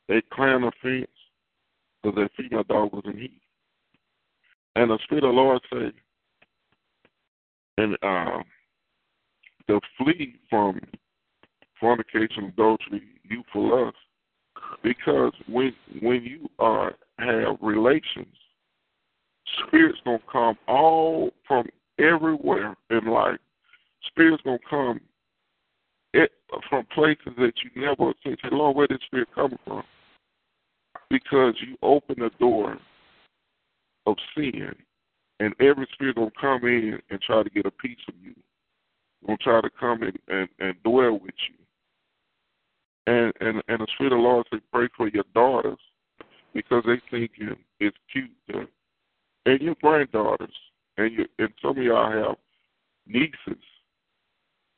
They climb the fence because that female dog was in heat. And the Spirit of the Lord said, and um, to flee from fornication, adultery, youthful lust, because when when you are have relations, spirits gonna come all from everywhere in life. Spirits gonna come it, from places that you never think. Lord, where did spirit come from? Because you open the door of sin, and every spirit gonna come in and try to get a piece of you. Gonna try to come in and, and dwell with you. And and and the spirit of the Lord say, pray for your daughters because they thinking it's cute to, and your granddaughters and you and some of y'all have nieces.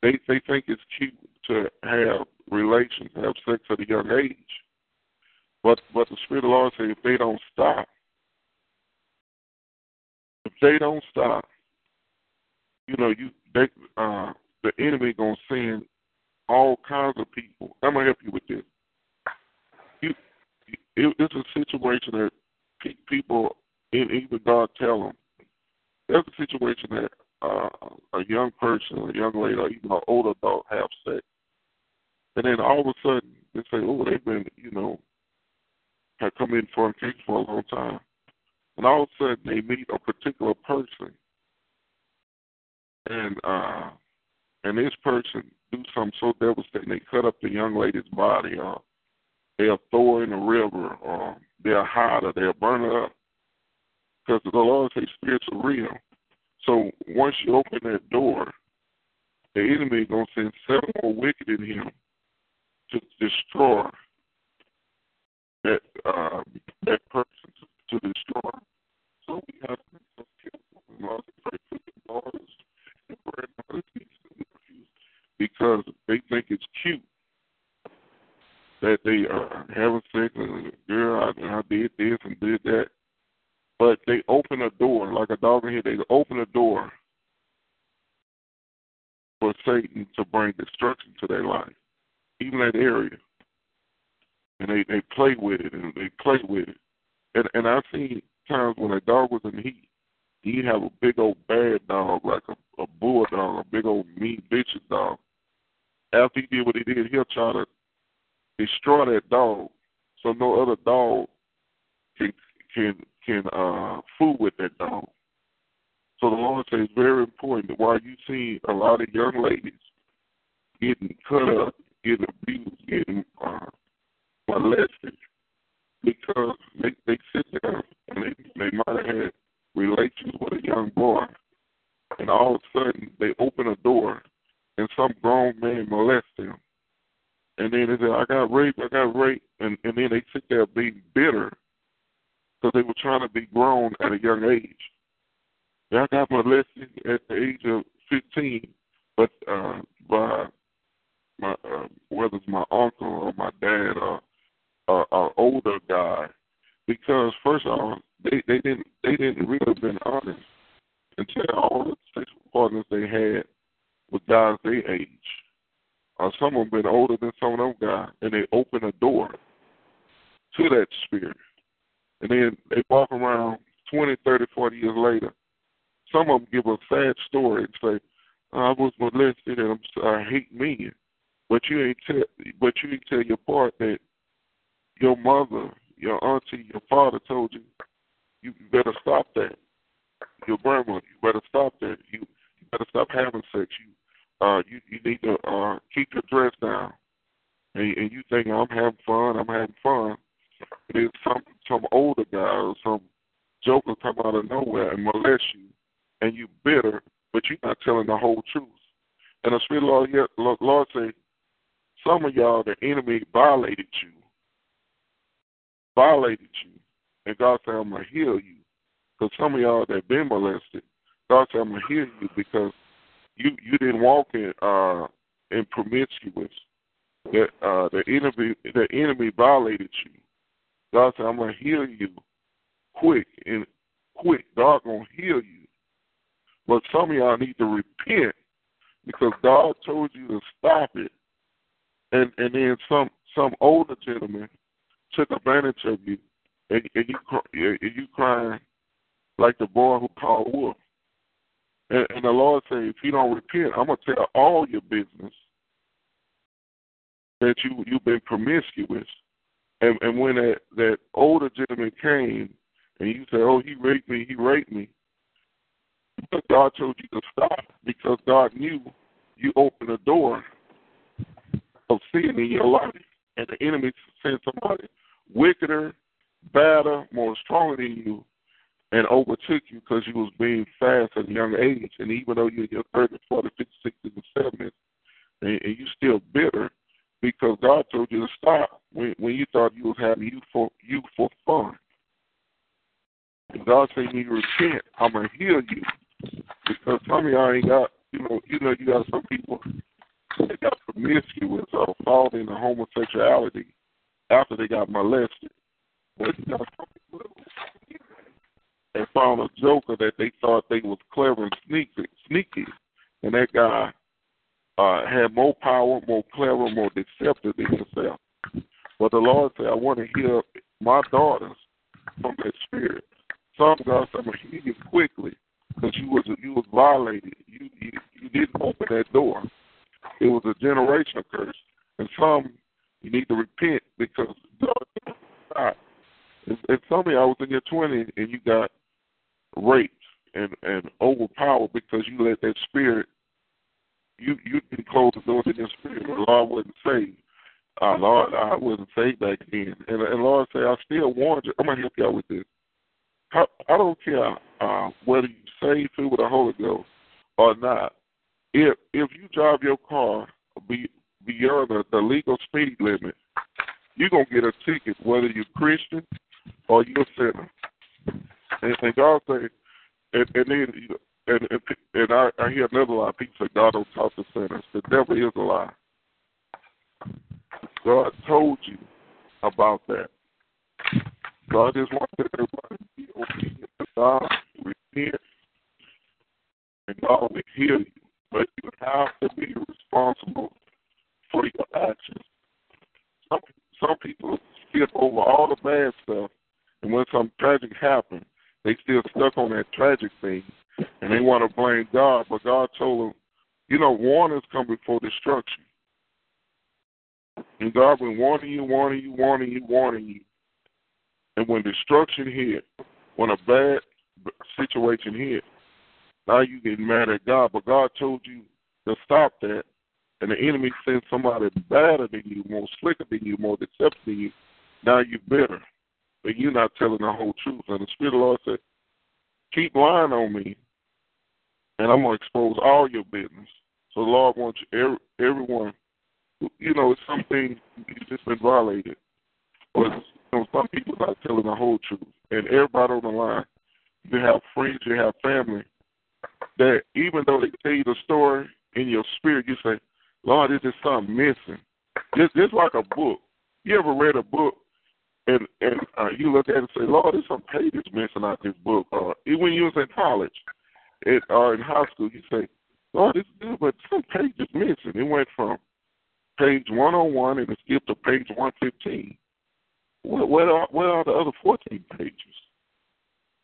They they think it's cute to have relations, have sex at a young age. But but the Spirit of the Lord says if they don't stop, they don't stop, you know, you they uh the enemy gonna send all kinds of people. I'm gonna help you with this. You, it, it's a situation that people, and even God tell them, there's a situation that uh, a young person, a young lady, or even an older adult have sex, and then all of a sudden they say, "Oh, they've been, you know, have come in for a case for a long time," and all of a sudden they meet a particular person, and uh, and this person do something so devastating, they cut up the young lady's body, or they'll throw her in the river, or they'll hide her, they'll burn her up. Because the Lord says spirits are real. So once you open that door, the enemy is to send seven more wicked in him to destroy that uh, that person to, to destroy. So we have to be so careful and also pray for the daughters and grandmothers because they think it's cute that they are having sex and girl, I, I did this and did that. But they open a door, like a dog in here, they open a door for Satan to bring destruction to their life, even that area. And they, they play with it and they play with it. And and I've seen times when a dog was in heat, he'd have a big old bad dog, like a, a bulldog, a big old mean vicious dog. After he did what he did, he'll try to destroy that dog so no other dog can can can uh fool with that dog. So the Lord says it's very important that while you see a lot of young ladies getting cut up, getting abused, getting uh, molested, because they they sit there and they they might have had relations with a young boy, and all of a sudden they open a door and some grown man molest them. And then they say, I got raped, I got raped. And, and then they sit there being bitter because they were trying to be grown at a young age. I got molested at the age of 15, but uh, by my uh, whether it's my uncle or my dad or uh, an older guy, because first of all, they they didn't they didn't really been honest tell all the sexual partners they had with guys their age. Or some of them been older than some of them guys, and they open a door to that spirit. And then they walk around 20, 30, 40 years later. Some of them give a sad story and say, I was molested and I'm, I hate men. But you ain't tell, but you ain't tell your part that your mother, your auntie, your father told you, you better stop that. Your grandma, you better stop that. You, you better stop having sex. You uh, you you need to uh, keep your dress down, and, and you think I'm having fun, I'm having fun. And then some some older guy or some joker come out of nowhere and molest you, and you bitter, but you're not telling the whole truth. And the Spirit Lord, Lord, Lord say, some of y'all, the enemy violated you, violated you, and God said, I'm gonna heal you. Because some of y'all that been molested, God said, I'm gonna heal you because you you didn't walk in uh in promiscuous. That uh the enemy the enemy violated you. God said, I'm gonna heal you quick and quick. God gonna heal you. But some of y'all need to repent because God told you to stop it. And and then some some older gentleman took advantage of you and, and you and you crying like the boy who called wolf. And, and the Lord said, if you don't repent, I'm gonna tell all your business that you you've been promiscuous. And and when that that older gentleman came and you said, oh, he raped me, he raped me. But God told you to stop because God knew you opened a door of sin in your life, and the enemy sent somebody wickeder, badder, more stronger than you, and overtook you because you was being fast at a young age. And even though you're in your 30s, 40s, 50s, 60s, and 70s, and, and you still bitter because God told you to stop when when you thought you was having youthful youthful fun. And God said, "When you repent, I'm gonna heal you." Because some of y'all ain't got, you know, you know, you got some people they got promiscuous or fall into homosexuality after they got molested. But they found a joker that they thought they was clever and sneaky, sneaky, and that guy uh, had more power, more clever, more deceptive than himself. But the Lord said, I want to heal my daughters from that spirit. Some God said, I'm going to heal you quickly because you was you was violated. You, you you didn't open that door. It was a generational curse. And some you need to repent because And, some of y'all was in your twenties and you got raped and and overpowered because you let that spirit you you didn't close the door to your spirit. The Lord wasn't saved. Uh, Lord, I wasn't saved back then. And, and Lord said, I still warned you. I'm gonna help y'all with this. I, I don't care uh, whether you saved through with the Holy Ghost or not. If if you drive your car be, beyond the, the legal speed limit, you're gonna get a ticket whether you're Christian or you're a sinner. And, and God say, and, and then and and, and I, I hear another lie. People say God don't talk to sinners. The devil is a lie. God told you about that. God just wants everybody to be obedient to God, repent, and God will heal you. But you have to be responsible for your actions. Some some people skip over all the bad stuff, and when something tragic happens, they still stuck on that tragic thing, and they want to blame God. But God told them, you know, warnings come before destruction. And God been warning you, warning you, warning you, warning you. And when destruction hit, when a bad situation hit, now you get mad at God. But God told you to stop that. And the enemy sent somebody badder than you, more slicker than you, more deceptive than you. Now you're bitter. But you're not telling the whole truth. And the Spirit of the Lord said, keep lying on me, and I'm going to expose all your business. So the Lord wants every, everyone you know, it's something you've just been violated. But you know, some people not telling the whole truth. And everybody on the line, you have friends, you have family, that even though they tell you the story in your spirit, you say, Lord, this is something missing. Just, just like a book. You ever read a book and and uh, you look at it and say, Lord, there's some pages missing out this book. Or even when you was in college it, or in high school, you say, Lord, this is good, but some pages missing. It went from page 101 and it skipped to page 115. Where, where, are, are the other 14 pages?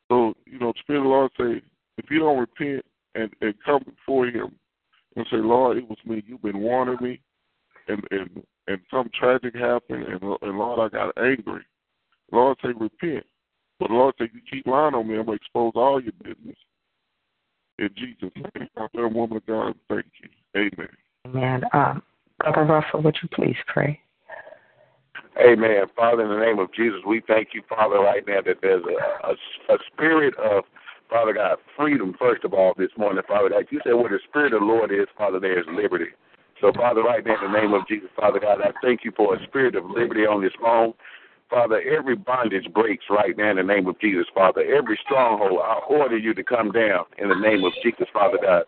So, you know, the Spirit of the Lord say, if you don't repent and, and come before Him and say, Lord, it was me, you've been warning me, and and and some tragic happened, and, and Lord, I got angry. Lord say, repent. But Lord say, you keep lying on me, I'm going to expose all your business. In Jesus' name, I woman of God, thank you. Amen. Amen. Um, Brother Russell, would you please pray? Amen. Father, in the name of Jesus, we thank you, Father, right now that there's a, a, a spirit of, Father God, freedom, first of all, this morning, Father God. You said where the Spirit of the Lord is, Father, there is liberty. So, Father, right now, in the name of Jesus, Father God, I thank you for a spirit of liberty on this phone. Father, every bondage breaks right now in the name of Jesus, Father. Every stronghold, I order you to come down in the name of Jesus, Father God.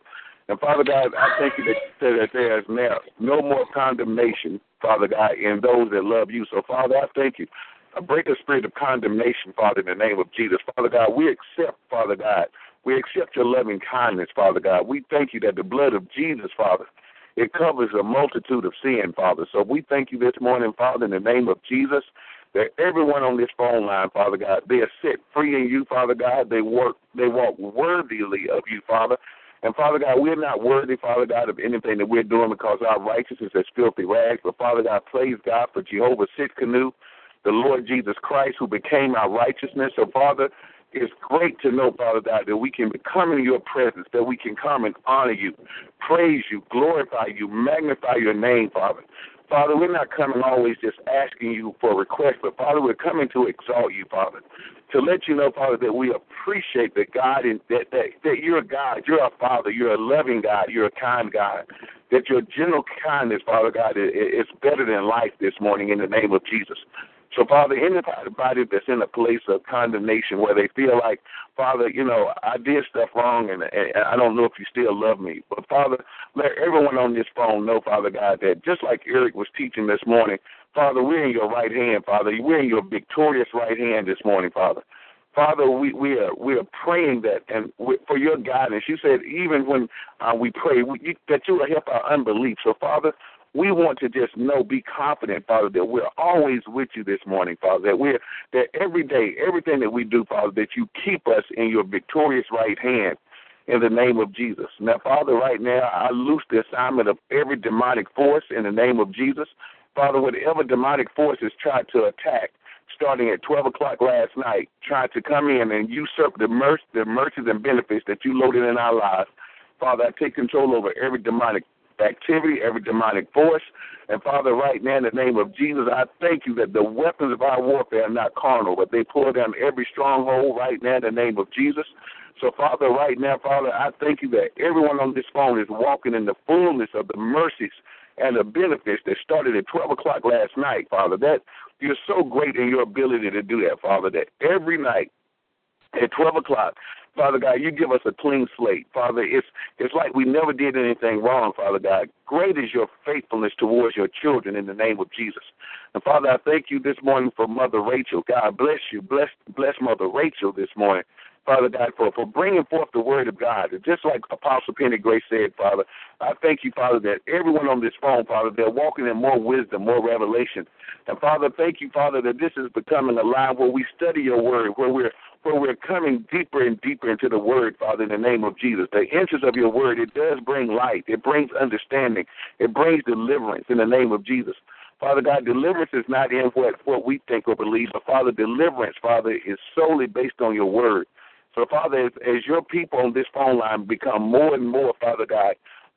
And Father God, I thank you that, that there is now no more condemnation, Father God, in those that love you. So, Father, I thank you. Break a spirit of condemnation, Father, in the name of Jesus. Father God, we accept, Father God, we accept your loving kindness, Father God. We thank you that the blood of Jesus, Father, it covers a multitude of sin, Father. So we thank you this morning, Father, in the name of Jesus, that everyone on this phone line, Father God, they are set free in you, Father God. They work, they walk worthily of you, Father. And Father God, we're not worthy, Father God, of anything that we're doing because our righteousness is filthy rags. But Father God, praise God for Jehovah's Jehovah Tsidkenu, the Lord Jesus Christ, who became our righteousness. So Father, it's great to know, Father God, that we can come in your presence, that we can come and honor you, praise you, glorify you, magnify your name, Father. Father, we're not coming always just asking you for requests, but Father, we're coming to exalt you, Father to let you know, Father, that we appreciate that God and that, that that you're a God, you're a Father, you're a loving God, you're a kind God. That your general kindness, Father God, is, is better than life this morning in the name of Jesus. So, Father, anybody that's in a place of condemnation where they feel like, Father, you know, I did stuff wrong and, and I don't know if you still love me. But, Father, let everyone on this phone know, Father God, that just like Eric was teaching this morning, Father, we're in your right hand, Father. We're in your victorious right hand this morning, Father. Father, we, we are we are praying that and we, for your guidance. You said even when uh, we pray we, you, that you will help our unbelief. So, Father, we want to just know, be confident, Father, that we're always with you this morning, Father. That we're that every day, everything that we do, Father, that you keep us in your victorious right hand in the name of Jesus. Now, Father, right now, I loose the assignment of every demonic force in the name of Jesus. Father, whatever demonic forces tried to attack, starting at 12 o'clock last night, tried to come in and usurp the, mercy, the mercies and benefits that you loaded in our lives. Father, I take control over every demonic activity, every demonic force. And Father, right now, in the name of Jesus, I thank you that the weapons of our warfare are not carnal, but they pull down every stronghold right now in the name of Jesus. So, Father, right now, Father, I thank you that everyone on this phone is walking in the fullness of the mercies and the benefits that started at 12 o'clock last night, Father. That you're so great in your ability to do that, Father, that every night at 12 o'clock, Father God, you give us a clean slate. Father, it's it's like we never did anything wrong, Father God. Great is your faithfulness towards your children in the name of Jesus. And Father, I thank you this morning for Mother Rachel. God bless you. Bless bless Mother Rachel this morning. Father God, for, for bringing forth the word of God. Just like Apostle Penny Grace said, Father, I thank you, Father, that everyone on this phone, Father, they're walking in more wisdom, more revelation. And Father, thank you, Father, that this is becoming a where we study your word, where we're where we're coming deeper and deeper into the word, Father, in the name of Jesus. The entrance of your word, it does bring light. It brings understanding. It brings deliverance in the name of Jesus. Father God, deliverance is not in what, what we think or believe, but Father, deliverance, Father, is solely based on your word. So, Father, as, as your people on this phone line become more and more, Father God,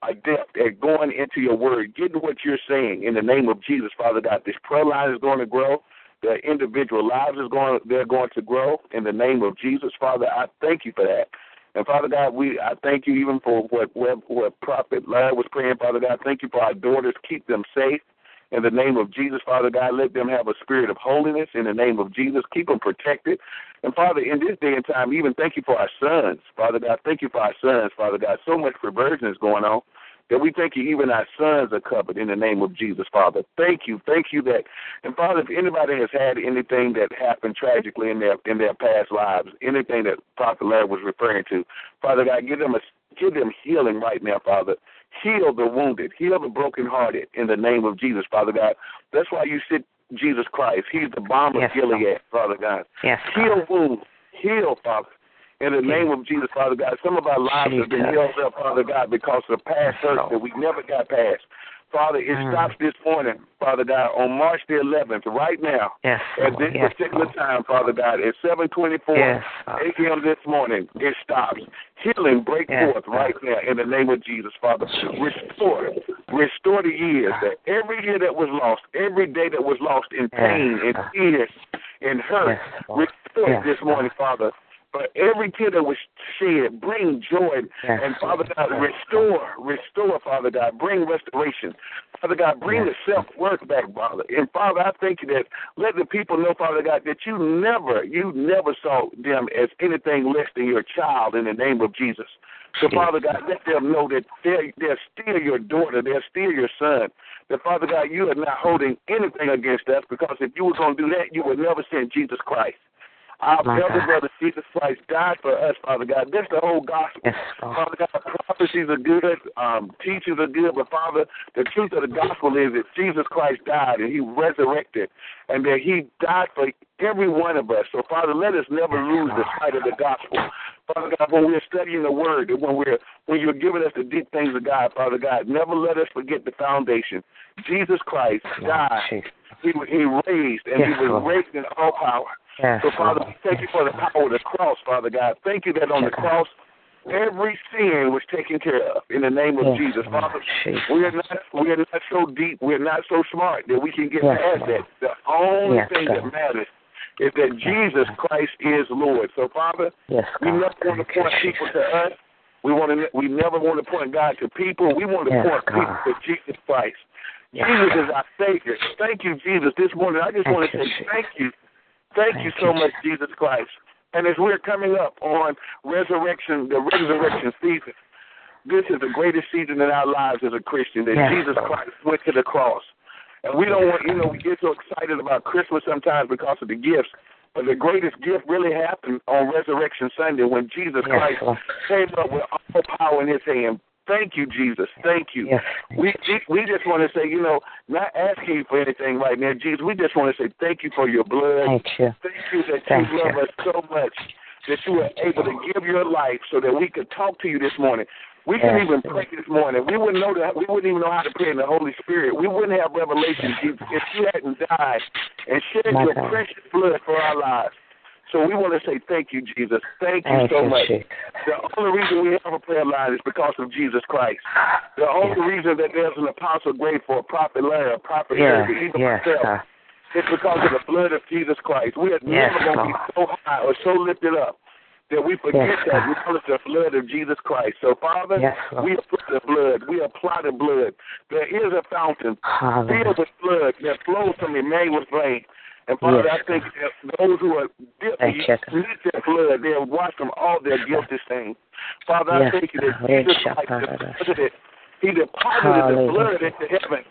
adept at going into your word, getting what you're saying in the name of Jesus, Father God, this prayer line is going to grow. The individual lives is going they're going to grow in the name of Jesus, Father. I thank you for that. And Father God, we I thank you even for what what, what Prophet Larry was praying, Father God. Thank you for our daughters. Keep them safe. In the name of Jesus, Father God, let them have a spirit of holiness. In the name of Jesus, keep them protected. And Father, in this day and time, even thank you for our sons, Father God. Thank you for our sons, Father God. So much perversion is going on that we thank you even our sons are covered in the name of Jesus, Father. Thank you, thank you that, and Father, if anybody has had anything that happened tragically in their in their past lives, anything that Prophet Larry was referring to, Father God, give them a give them healing right now, Father. Heal the wounded, heal the brokenhearted in the name of Jesus, Father God. That's why you sit Jesus Christ. He's the balm of yes, Gilead, Father God. Yes, heal wounds, heal, Father. In the name of Jesus, Father God, some of our lives have been held up, Father God, because of the past hurts that we never got past. Father, it Mm. stops this morning, Father God, on March the 11th, right now, Yes, at this Yes, particular Lord. time, Father God, at 724 Yes, a.m. this morning, it stops. Healing break Yes, forth right now in the name of Jesus, Father. Restore, restore the years, that every year that was lost, every day that was lost in pain, in tears, in hurt, restore it this morning, Father. For every tear that was shed. Bring joy. Yes. And Father God, restore, restore, Father God. Bring restoration. Father God, bring Yes. the self worth back, Father. And Father, I thank you that let the people know, Father God, that you never, you never saw them as anything less than your child in the name of Jesus. So, Father God, let them know that they're, they're still your daughter, they're still your son. That, Father God, you are not holding anything against us because if you were going to do that, you would never send Jesus Christ. Our My elder God. brother Jesus Christ died for us, Father God. That's the whole gospel. Yes, Father God, prophecies are good, um, teachings are good, but Father, the truth of the gospel is that Jesus Christ died and He resurrected, and that He died for every one of us. So, Father, let us never lose the sight of the gospel. Father God, when we're studying the Word, and when we're when you're giving us the deep things of God, Father God, never let us forget the foundation. Jesus Christ died. He, was- he raised, and Yes, He was Lord. raised in all power. Yes, So, Father, we thank you for the power of the cross, Father God. Thank you that on the cross, every sin was taken care of in the name of Yes, Jesus. Father, Jesus. we are not we are not so deep, we're not so smart that we can get Yes, past that. The only Yes, thing that matters is that Jesus Christ is Lord. So, Father, Yes, we never want to point people to us. We want to. We never want to point God to people. We want to Yes, point people to Jesus Christ. Yes, Jesus God. is our Savior. Thank you, Jesus. This morning, I just Thank want to say Jesus. thank you. Thank, you so you, much, Jesus Christ. And as we're coming up on resurrection, the resurrection season, this is the greatest season in our lives as a Christian that Yes, Jesus Christ went to the cross. And we don't want, you know, we get so excited about Christmas sometimes because of the gifts. But the greatest gift really happened on Resurrection Sunday when Jesus Yes, Christ came up with all power in his hand. Thank you, Jesus. Thank you. Yes. We we just want to say, you know, not asking you for anything right now, Jesus. We just want to say thank you for your blood. Thank you. Thank you that Thank you love you. us so much that you were able to give your life so that we could talk to you this morning. We couldn't even pray this morning. We wouldn't know that. We wouldn't even know how to pray in the Holy Spirit. We wouldn't have revelation, Jesus, if you hadn't died and shed My your God. precious blood for our lives. So we want to say thank you, Jesus. Thank you Thank so you, much. Jesus. The only reason we have a prayer line is because of Jesus Christ. The only Yes. reason that there's an apostle grade for a prophet Larry, a prophet Yes, Eric, even yes, myself, God. it's because of the blood of Jesus Christ. We are Yes, never going to be so high or so lifted up that we forget Yes, that we call it the blood of Jesus Christ. So, Father, Yes, we apply the blood. We apply the blood. There is a fountain Hallelujah. filled with blood that flows from Emmanuel's vein. And Father, Yes, I think that those who are you, God. that blood, they are washed from all their guilty stains. Father, I Yes, thank you that. Jesus Yes, Christ God. deposited it. He deposited the blood into heaven.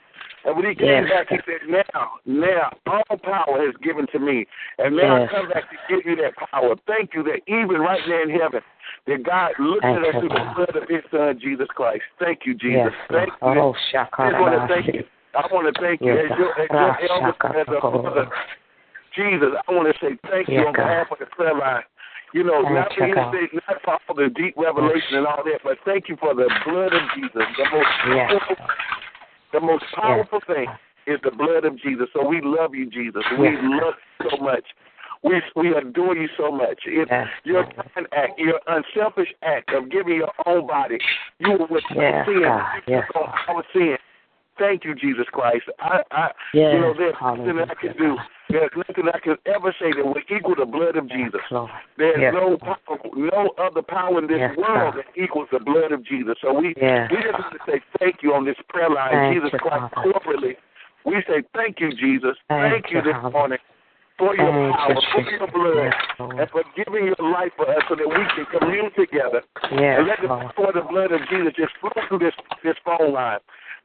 And when he came Yes, back, he said, Now, now, all power is given to me. And now Yes. I come back to give you that power. Thank you that even right there in heaven, that God looked Thank at us through the blood of his son, Jesus Christ. Thank you, Jesus. Yes, Thank you. Oh, I just want to thank you. I want to thank you as your, as your elder, as a brother. Jesus, I want to say thank you on God. behalf of the prayer line. You know, Thank not for anything, not for all the deep revelation and all that, but thank you for the blood of Jesus. The most powerful, the most powerful thing is the blood of Jesus. So we love you, Jesus. We love you so much. We we adore you so much. It's Yes, your kind act, your unselfish act of giving your own body. You were with Yes, sin. Yes, on our sin. Thank you, Jesus Christ. I, I Yes. you know, there's nothing I can do. There's nothing I can ever say that will equal the blood of Jesus. There's Yes. no power, no other power in this Yes, world God. that equals the blood of Jesus. So we Yes. we just want to say thank you on this prayer line, Thank Jesus you, Christ, Father. corporately. We say thank you, Jesus. Thank Thank, you this Father. morning for your Thank power, you, for your blood, Yes, and for giving your life for us so that we can commune together. Yes, and let the pour the blood of Jesus just flow through this this phone line.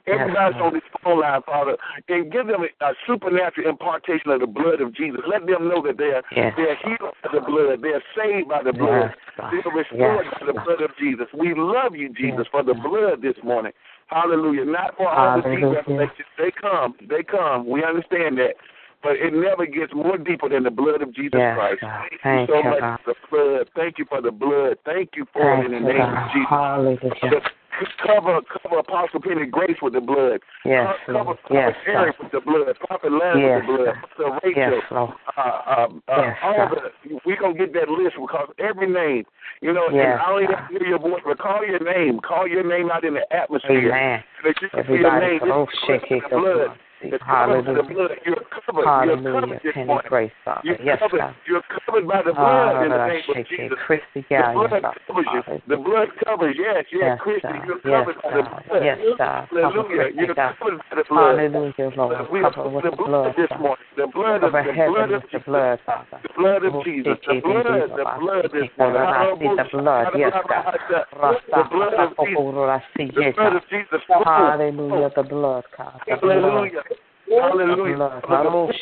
Everybody's on this phone line, Father, and give them a, a supernatural impartation of the blood of Jesus. Let them know that they're Yes. they're healed by the blood, they're saved by the blood, Yes, they're restored Yes, by the blood of Jesus. We love you, Jesus, for the blood this morning. Hallelujah. Not for all the deep revelations. They come, they come. We understand that. But it never gets more deeper than the blood of Jesus Yes, Christ. God. Thank, you so much God. for the blood. Thank you for the blood. Thank you for Thank it in the name God. of Jesus. Hallelujah. Cover, cover Apostle Penny Grace with the blood. Yes, Co- cover. Prophet Yes, Eric with the blood. Prophet Larry Yes, with the blood. Sister Rachel. Yes, Lord. Uh, uh, uh, Yes, all the we're gonna get that list because every name, you know, and I don't have to hear your voice, but call your name, call your name out in the atmosphere. Amen. That you can see your name. oh, This is shake it, the blood. mercy. Hallelujah. Hallelujah. Penny grace, Father. Yes, God. You're covered by the blood in the Ah, name of. Jesus. Christy, The blood yes, covers you. The blood covers, yes, yes, Yes, Christy, you're Yes, by the blood. Yes, God. Hallelujah. You're covered by the blood. Hallelujah, Lord. We are Cover with the blood this morning. The blood of the blood of the blood, Father. The blood of Jesus. The blood, the blood this morning. The blood. Yes, God. The blood of Jesus. The blood of Jesus. Hallelujah, the blood, God. Blood. Hallelujah. Hallelujah.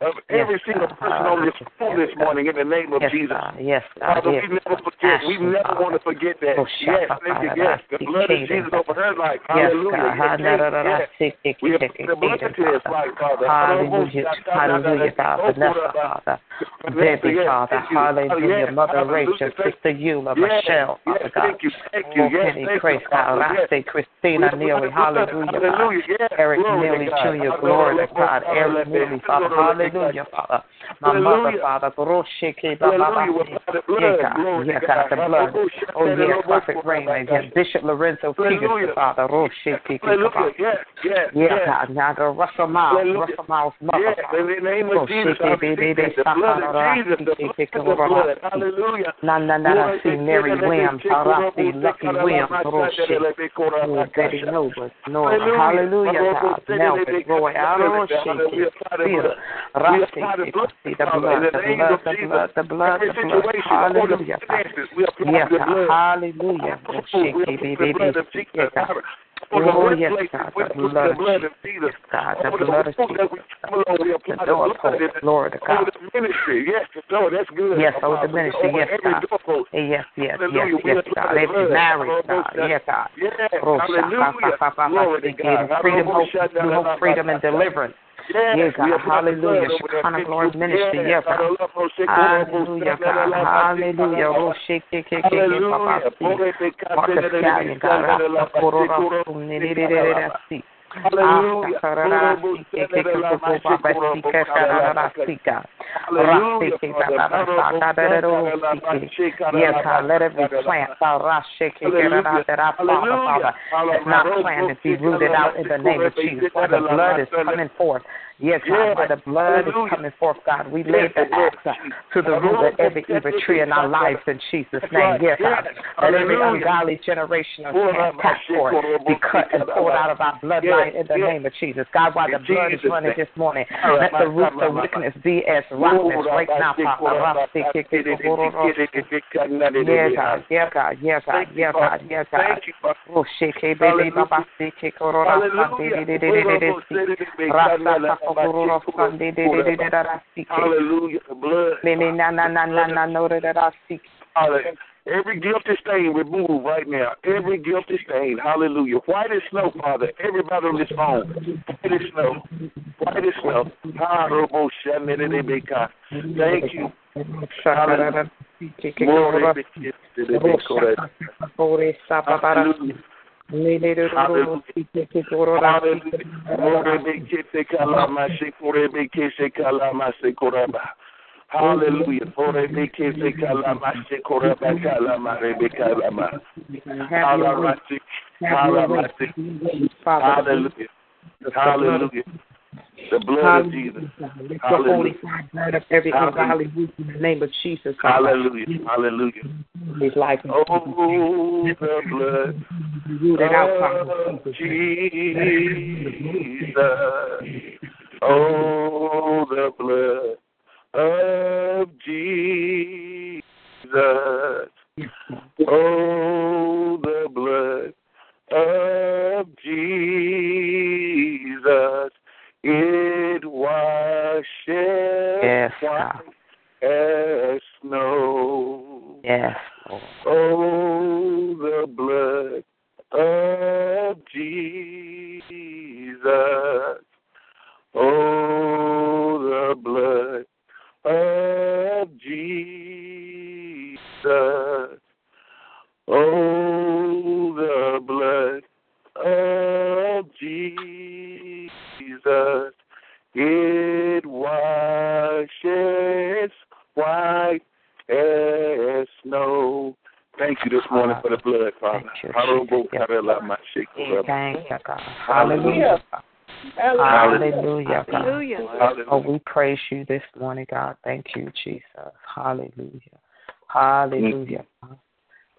Blood. From the Oh, blood shake of it, heaven, shake it, and let the shake blood it. flow into the lives of every Yes, single God. person on this phone this Yes, morning in the name of Yes, Jesus. God. Yes, God. Father, Yes, we never forget. We never want to forget that. Oh, Yes, thank you. Yes, the blood of Jesus over her life. Hallelujah. Yes, Hallelujah. yes. We have the blood his Father. life, Father. Hallelujah. Hallelujah, God. Vanessa, Father. Oh, Debbie, Yes, Father. thank you. Hallelujah. Mother. Rachel, Thank- Sister Eula, Michelle, Father God. thank you, thank you. Oh, Yes, thank you. Raste, Christina, Neely, hallelujah, God. Eric Neely Jr., glory to God. Eric Neely, Father. Hallelujah, Father. My mother, Father. Grosheke, Hallelujah. With Baba, the blood, Yeah, Yeah, to The blood. Oh, yeah. Prophet Raymond. Yes. Bishop Lorenzo Peterson, Father. Rosheke, Hallelujah. Baba. Yes, yes, Yeah, yes. God. Now go Russell Miles. Russell Miles' mother, in the name of Jesus, shake it, baby, that. the blood of Jesus, the blood, it, the over, blood. shake. Hallelujah. Na na na. See Mary Williams, Harasi, Lucky Williams. Oh, Betty Nobles, Nora. Hallelujah, God. Melvin, Roy, Roshi, Peter, Rasi. See the blood, the blood. Hallelujah. *laughs* Oh, oh yes, God, the blood of Jesus. Yes, God, the blood of Jesus. The doorpost, glory to God. Over the ministry, yes, Lord, that's good. Yes, over the ministry, yes, every God. doorpost. Yes, yes, yes. We yes, apply God. the Every marriage, God. Yes, God. Yes, Oh, hallelujah. Glory to God. Freedom, hope, Hallelujah. hope, freedom, and deliverance. Yes, Yeah, God. apply the blood Hallelujah. Shekinah glory ministry. Yes, Yeah, God. Hallelujah, God. Hallelujah. Oh, shake, shake, shake, shake, Papa. Marcus Scallion, God. Kororo, Sunni, Hallelujah. Yes, let every plant, that I follow, Father, that's not planted, be rooted out in the name of Jesus. For the blood is coming forth. Yes, God, where the blood is coming forth, God, we lay the axe to the root of every evil tree in our lives in Jesus' name. Yes, God, let every ungodly generation of passport be cut and pulled out of our bloodline in the name of Jesus. God, while the blood is running this morning, let the roots of wickedness be as rottenness right now, Father. Yeah, God, yeah, God, yeah, God, yeah, God, yeah, God. Thank you, Father. Oh, shake, baby, baba, hey. Hallelujah. Shake. Hallelujah. Every guilty stain removed right now. Every guilty stain. Hallelujah. White as snow, Father. Everybody on this phone. White as snow. White as snow. Hallelujah. Thank you. Shaka, shake, hey, Glory korora. be to the Shaka, kore, sapa, bara. Hallelujah. Hallelujah. Have your way. Have your way. Father, Hallelujah. Hallelujah. The blood of Jesus. Let holy fire burn up every Hallelujah. ungodly root in the name of Jesus. Hallelujah. Hallelujah. His life Oh, the blood root it out, of Jesus. Oh, the blood of Jesus. *laughs* Oh, the blood of Jesus. It washes Yes, white as snow. Yes. Oh, the blood of Jesus. Oh, the blood of Jesus. Oh, the blood of Jesus. It washes white as snow. thank you this morning for the blood, Father. Thank you, God. Hallelujah. Hallelujah. Hallelujah! Oh, we praise you this morning, God. Thank you, Jesus. Hallelujah. Hallelujah.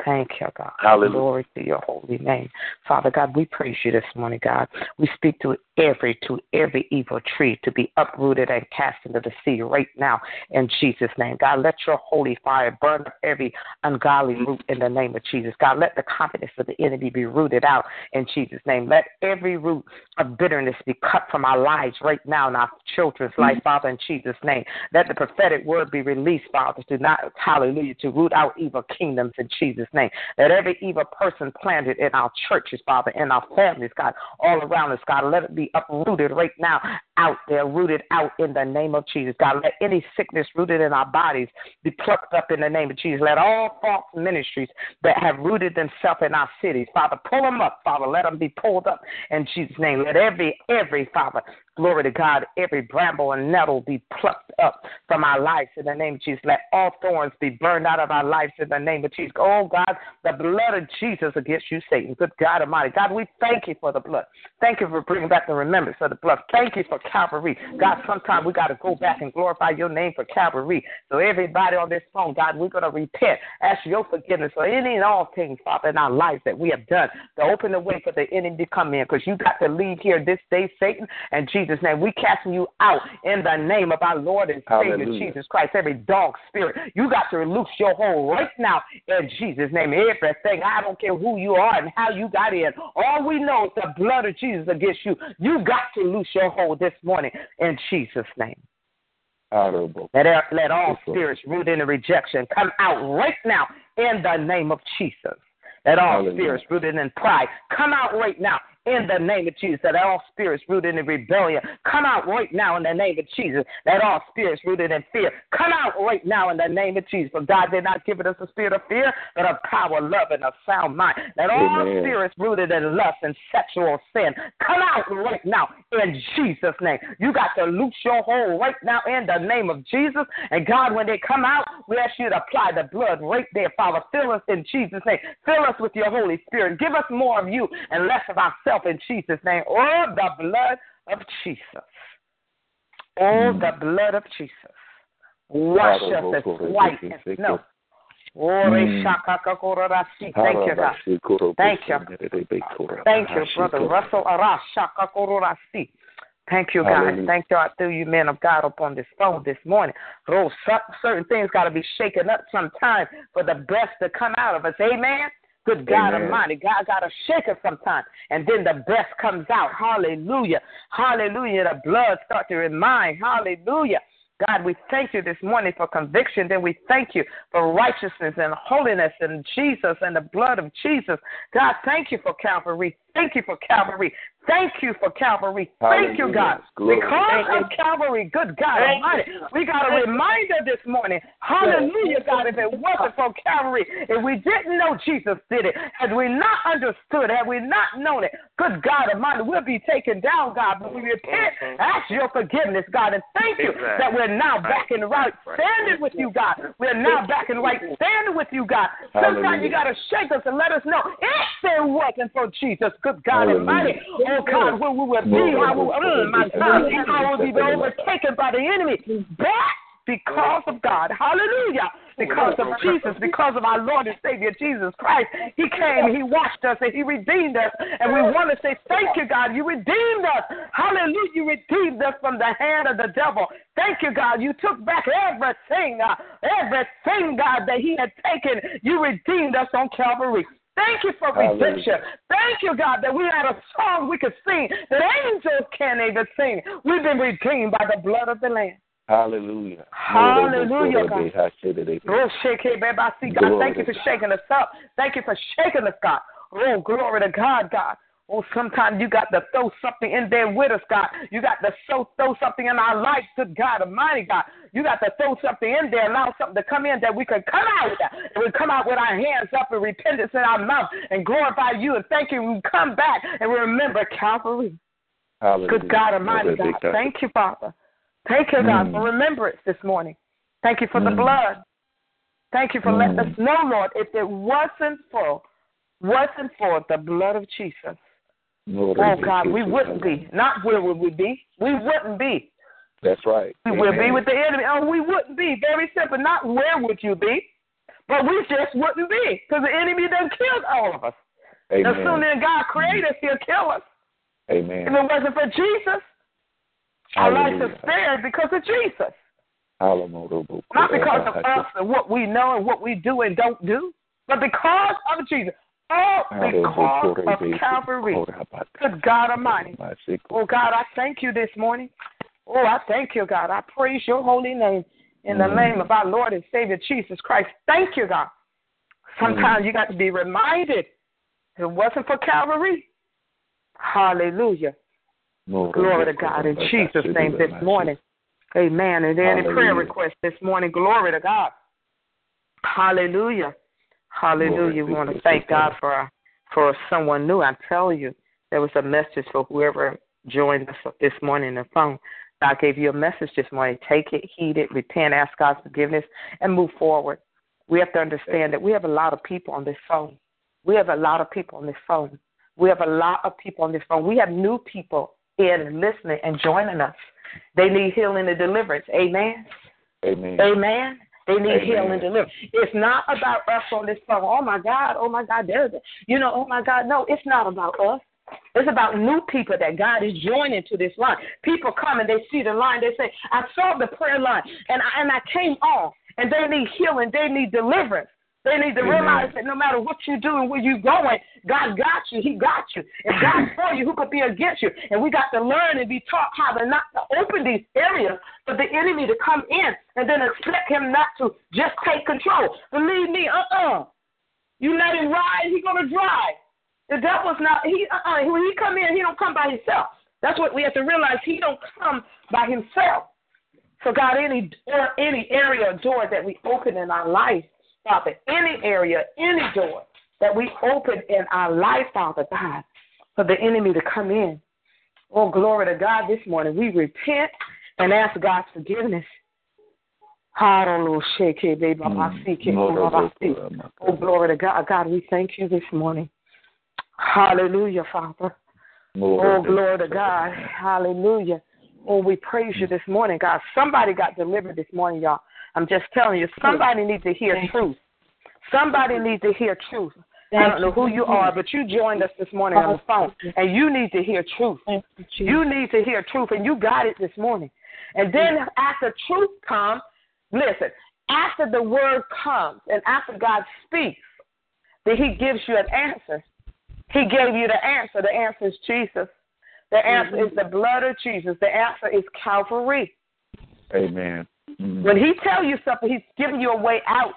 Thank you, God. Hallelujah. Glory to your holy name. Father God, we praise you this morning, God. We speak to every to every evil tree to be uprooted and cast into the sea right now in Jesus' name. God, let your holy fire burn up every ungodly root in the name of Jesus. God, let the confidence of the enemy be rooted out in Jesus' name. Let every root of bitterness be cut from our lives right now in our children's life, Father, in Jesus' name. Let the prophetic word be released, Father, to not hallelujah, to root out evil kingdoms in Jesus' name. Let every evil person planted in our churches, Father, in our families, God, all around us, God, let it be uprooted right now, out there, rooted out in the name of Jesus. God, let any sickness rooted in our bodies be plucked up in the name of Jesus. Let all false ministries that have rooted themselves in our cities, Father, pull them up, Father. Let them be pulled up in Jesus' name. Let every, every, Father, Glory to God. Every bramble and nettle be plucked up from our lives in the name of Jesus. Let all thorns be burned out of our lives in the name of Jesus. Oh, God, the blood of Jesus against you, Satan. Good God Almighty. God, we thank you for the blood. Thank you for bringing back the remembrance of the blood. Thank you for Calvary. God, sometimes we got to go back and glorify your name for Calvary. So, everybody on this phone, God, we're going to repent. Ask your forgiveness for any and all things, Father, in our lives that we have done to open the way for the enemy to come in because you got to leave here this day, Satan, and Jesus. Jesus' name. We casting you out in the name of our Lord and Savior Hallelujah. Jesus Christ. Every dog spirit, you got to loose your hold right now in Jesus' name. Everything, I don't care who you are and how you got in. All we know is the blood of Jesus against you. You got to loose your hold this morning in Jesus' name. Let, let all spirits rooted in rejection come out right now in the name of Jesus. Let all Hallelujah. spirits rooted in pride come out right now in the name of Jesus. That all spirits rooted in rebellion come out right now in the name of Jesus. That all spirits rooted in fear come out right now in the name of Jesus. For God did not give us a spirit of fear, but of power, love, and a sound mind. Let all Amen. spirits rooted in lust and sexual sin come out right now in Jesus' name. You got to loose your hold right now in the name of Jesus. And God, when they come out, we ask you to apply the blood right there, Father. Fill us in Jesus' name. Fill us with your Holy Spirit. Give us more of you and less of ourselves in Jesus' name. Oh, the blood of Jesus. Oh, the blood of Jesus. Wash us as white as snow. Reshakakororasi. Thank you, God. Thank you. Thank you, Brother Russell Arashakakororasi. Thank you, God. Hallelujah. Thank you, I through you, men of God, up on this phone this morning. Oh, certain things got to be shaken up sometime for the best to come out of us. Amen. Good God Amen. Almighty. God got to shake us sometimes, and then the best comes out. Hallelujah. Hallelujah. The blood starts to remind. Hallelujah. God, we thank you this morning for conviction. Then we thank you for righteousness and holiness and Jesus and the blood of Jesus. God, thank you for Calvary. Thank you for Calvary. Thank you for Calvary. Thank you, God. Glory. Because of Calvary, good God Almighty, we got a reminder this morning. Hallelujah, God. If it wasn't for Calvary, if we didn't know Jesus did it, had we not understood, had we not known it, good God Almighty, we'll be taken down, God. But we repent, ask your forgiveness, God, and thank you Exactly. that we're now back in right standing with you, God. We're now back in right standing with you, God. Sometimes you got to shake us and let us know if it wasn't for Jesus, good God Hallelujah. Almighty. Oh, God, where we would be, how we, mm, my God, we would be overtaken by the enemy. But because of God, hallelujah, because of Jesus, because of our Lord and Savior Jesus Christ, He came, He washed us, and He redeemed us. And we want to say, Thank you, God, you redeemed us. Hallelujah, you redeemed us from the hand of the devil. Thank you, God, you took back everything, uh, everything, God, that He had taken. You redeemed us on Calvary. Thank you for redemption. Thank you, God, that we had a song we could sing that angels can't even sing. We've been redeemed by the blood of the Lamb. Hallelujah. Hallelujah, God. Oh, shake it, baby. I see, God. Thank you for shaking us up. Thank you for shaking us, God. Oh, glory to God, God. Oh, sometimes you got to throw something in there with us, God. You got to so throw something in our life, good God Almighty, God. You got to throw something in there, and allow something to come in that we can come out with that. And we come out with our hands up and repentance in our mouth and glorify you and thank you. We come back and remember Calvary. Hallelujah. Good God Almighty, God. Thank you, Father. Thank you, God, Mm. for remembrance this morning. Thank you for the Mm. blood. Thank you for letting us know, Lord, if it wasn't for wasn't for the blood of Jesus. Lord, Oh God, we wouldn't be. Not where would we be? We wouldn't be. That's right. We would be with the enemy. Oh, we wouldn't be. Very simple. Not where would you be, but we just wouldn't be because the enemy done killed all of us. As soon Amen. as God created us, he'll kill us. Amen. If it wasn't for Jesus, our life is spared because of Jesus. Not because of *laughs* us and what we know and what we do and don't do, but because of Jesus. All because of Calvary. Good God Almighty. Oh God, I thank you this morning. Oh, I thank you, God. I praise your holy name in the Mm. name of our Lord and Savior Jesus Christ. Thank you, God. Sometimes you got to be reminded it wasn't for Calvary. Hallelujah. Glory to God in Jesus' name this morning. Amen. And any prayer Hallelujah. request this morning, glory to God. Hallelujah. Hallelujah. We want to thank God. God for for someone new. I tell you, there was a message for whoever joined us this morning on the phone. God gave you a message this morning. Take it, heed it, repent, ask God's forgiveness, and move forward. We have to understand that we have a lot of people on this phone. We have a lot of people on this phone. We have a lot of people on this phone. We have new people in listening and joining us. They need healing and deliverance. Amen. Amen. Amen. They need Amen. healing and deliverance. It's not about us on this phone. Oh my God. Oh my God. There's, you know. Oh my God. No, it's not about us. It's about new people that God is joining to this line. People come and they see the line. They say, "I saw the prayer line and I, and I came on." And they need healing. They need deliverance. They need to Amen. realize that no matter what you do and where you're going, God got you. He got you. If God's *laughs* for you, who could be against you? And we got to learn and be taught how to not to open these areas for the enemy to come in and then expect him not to just take control. Believe me, uh-uh. You let him ride, he gonna drive. The devil's not he uh-uh. When he come in, he don't come by himself. That's what we have to realize. He don't come by himself. So God, any or any area or door that we open in our life, Father, any area, any door that we open in our life, Father God, for the enemy to come in. Oh, glory to God this morning. We repent and ask God's forgiveness. Mm. Oh, glory to God. God, we thank you this morning. Hallelujah, Father. Oh, glory to God. Hallelujah. Oh, we praise you this morning, God. Somebody got delivered this morning, y'all. I'm just telling you, somebody needs to hear truth. Somebody needs to hear truth. I don't know who you are, but you joined us this morning on the phone, and you need to hear truth. You need to hear truth, and you got it this morning. And then after truth comes, listen, after the word comes and after God speaks, then he gives you an answer. He gave you the answer. The answer is Jesus. The answer is the blood of Jesus. The answer is Calvary. Amen. Mm. When he tell you something, he's giving you a way out.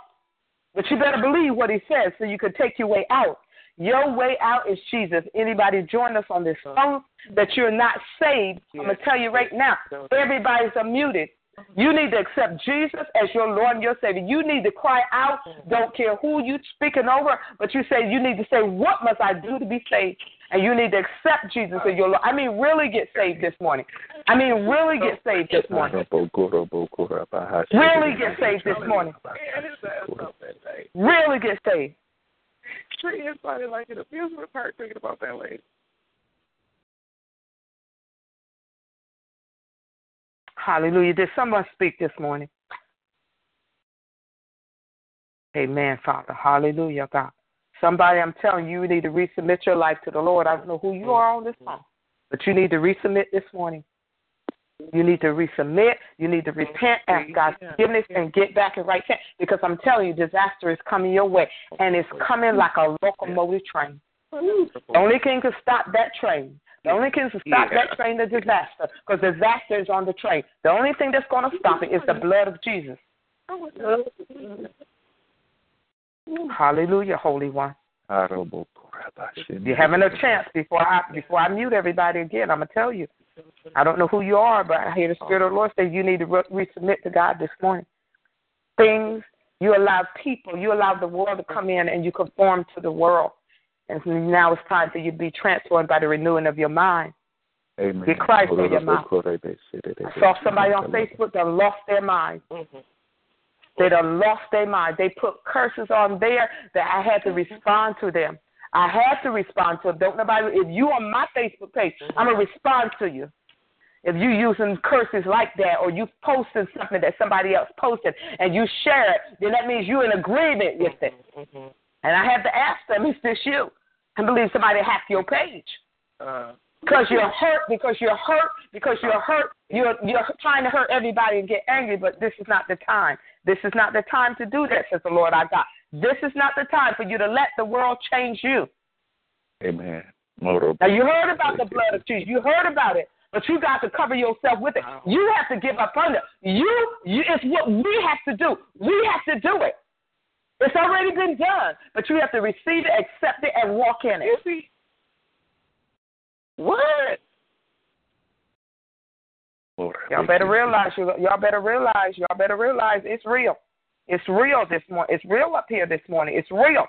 But you better believe what he says so you can take your way out. Your way out is Jesus. Anybody join us on this phone that you're not saved, I'm going to tell you right now, everybody's unmuted. You need to accept Jesus as your Lord and your Savior. You need to cry out. Don't care who you're speaking over, but you say you need to say, "What must I do to be saved?" And you need to accept Jesus as your Lord. I mean, really get saved this morning. I mean, really get saved this morning. Really get saved this morning. Really get saved. Treat anybody like appeals with part thinking about that lady. Hallelujah. Did someone speak this morning? Amen, Father. Hallelujah, God. Somebody, I'm telling you, you need to resubmit your life to the Lord. I don't know who you are on this phone, but you need to resubmit this morning. You need to resubmit. You need to repent, ask God's forgiveness, and get back in right stance. Because I'm telling you, disaster is coming your way, and it's coming like a locomotive train. The only thing can stop that train. The only thing can stop that train is disaster, because disaster is on the train. The only thing that's going to stop it is the blood of Jesus. Hallelujah, Holy One. You're having a chance before I before I mute everybody again. I'm gonna tell you. I don't know who you are, but I hear the Spirit of the Lord say you need to re- resubmit to God this morning. Things you allow people, you allow the world to come in, and you conform to the world. And now it's time for you to be transformed by the renewing of your mind. Amen. Get Christ in your mind. I saw somebody on Facebook that lost their mind. Mm-hmm. They done lost their mind. They put curses on there that I had to respond to them. I had to respond to them. Don't nobody. If you on my Facebook page, I'm gonna respond to you. If you using curses like that, or you posting something that somebody else posted, and you share it, then that means you're in agreement with it. Mm-hmm. And I have to ask them, is this you? I believe somebody hacked your page. Uh, Because you're hurt, because you're hurt, because you're hurt. You're you're trying to hurt everybody and get angry, but this is not the time. This is not the time to do that, says the Lord our God. This is not the time for you to let the world change you. Amen. Motor. Now you heard about the blood of Jesus. You heard about it, but you got to cover yourself with it. You have to give up under. You, you it's what we have to do. We have to do it. It's already been done, but you have to receive it, accept it, and walk in it. What? Motor. Y'all better realize you. Y'all better realize. Y'all better realize it's real. It's real this morning. It's real up here this morning. It's real.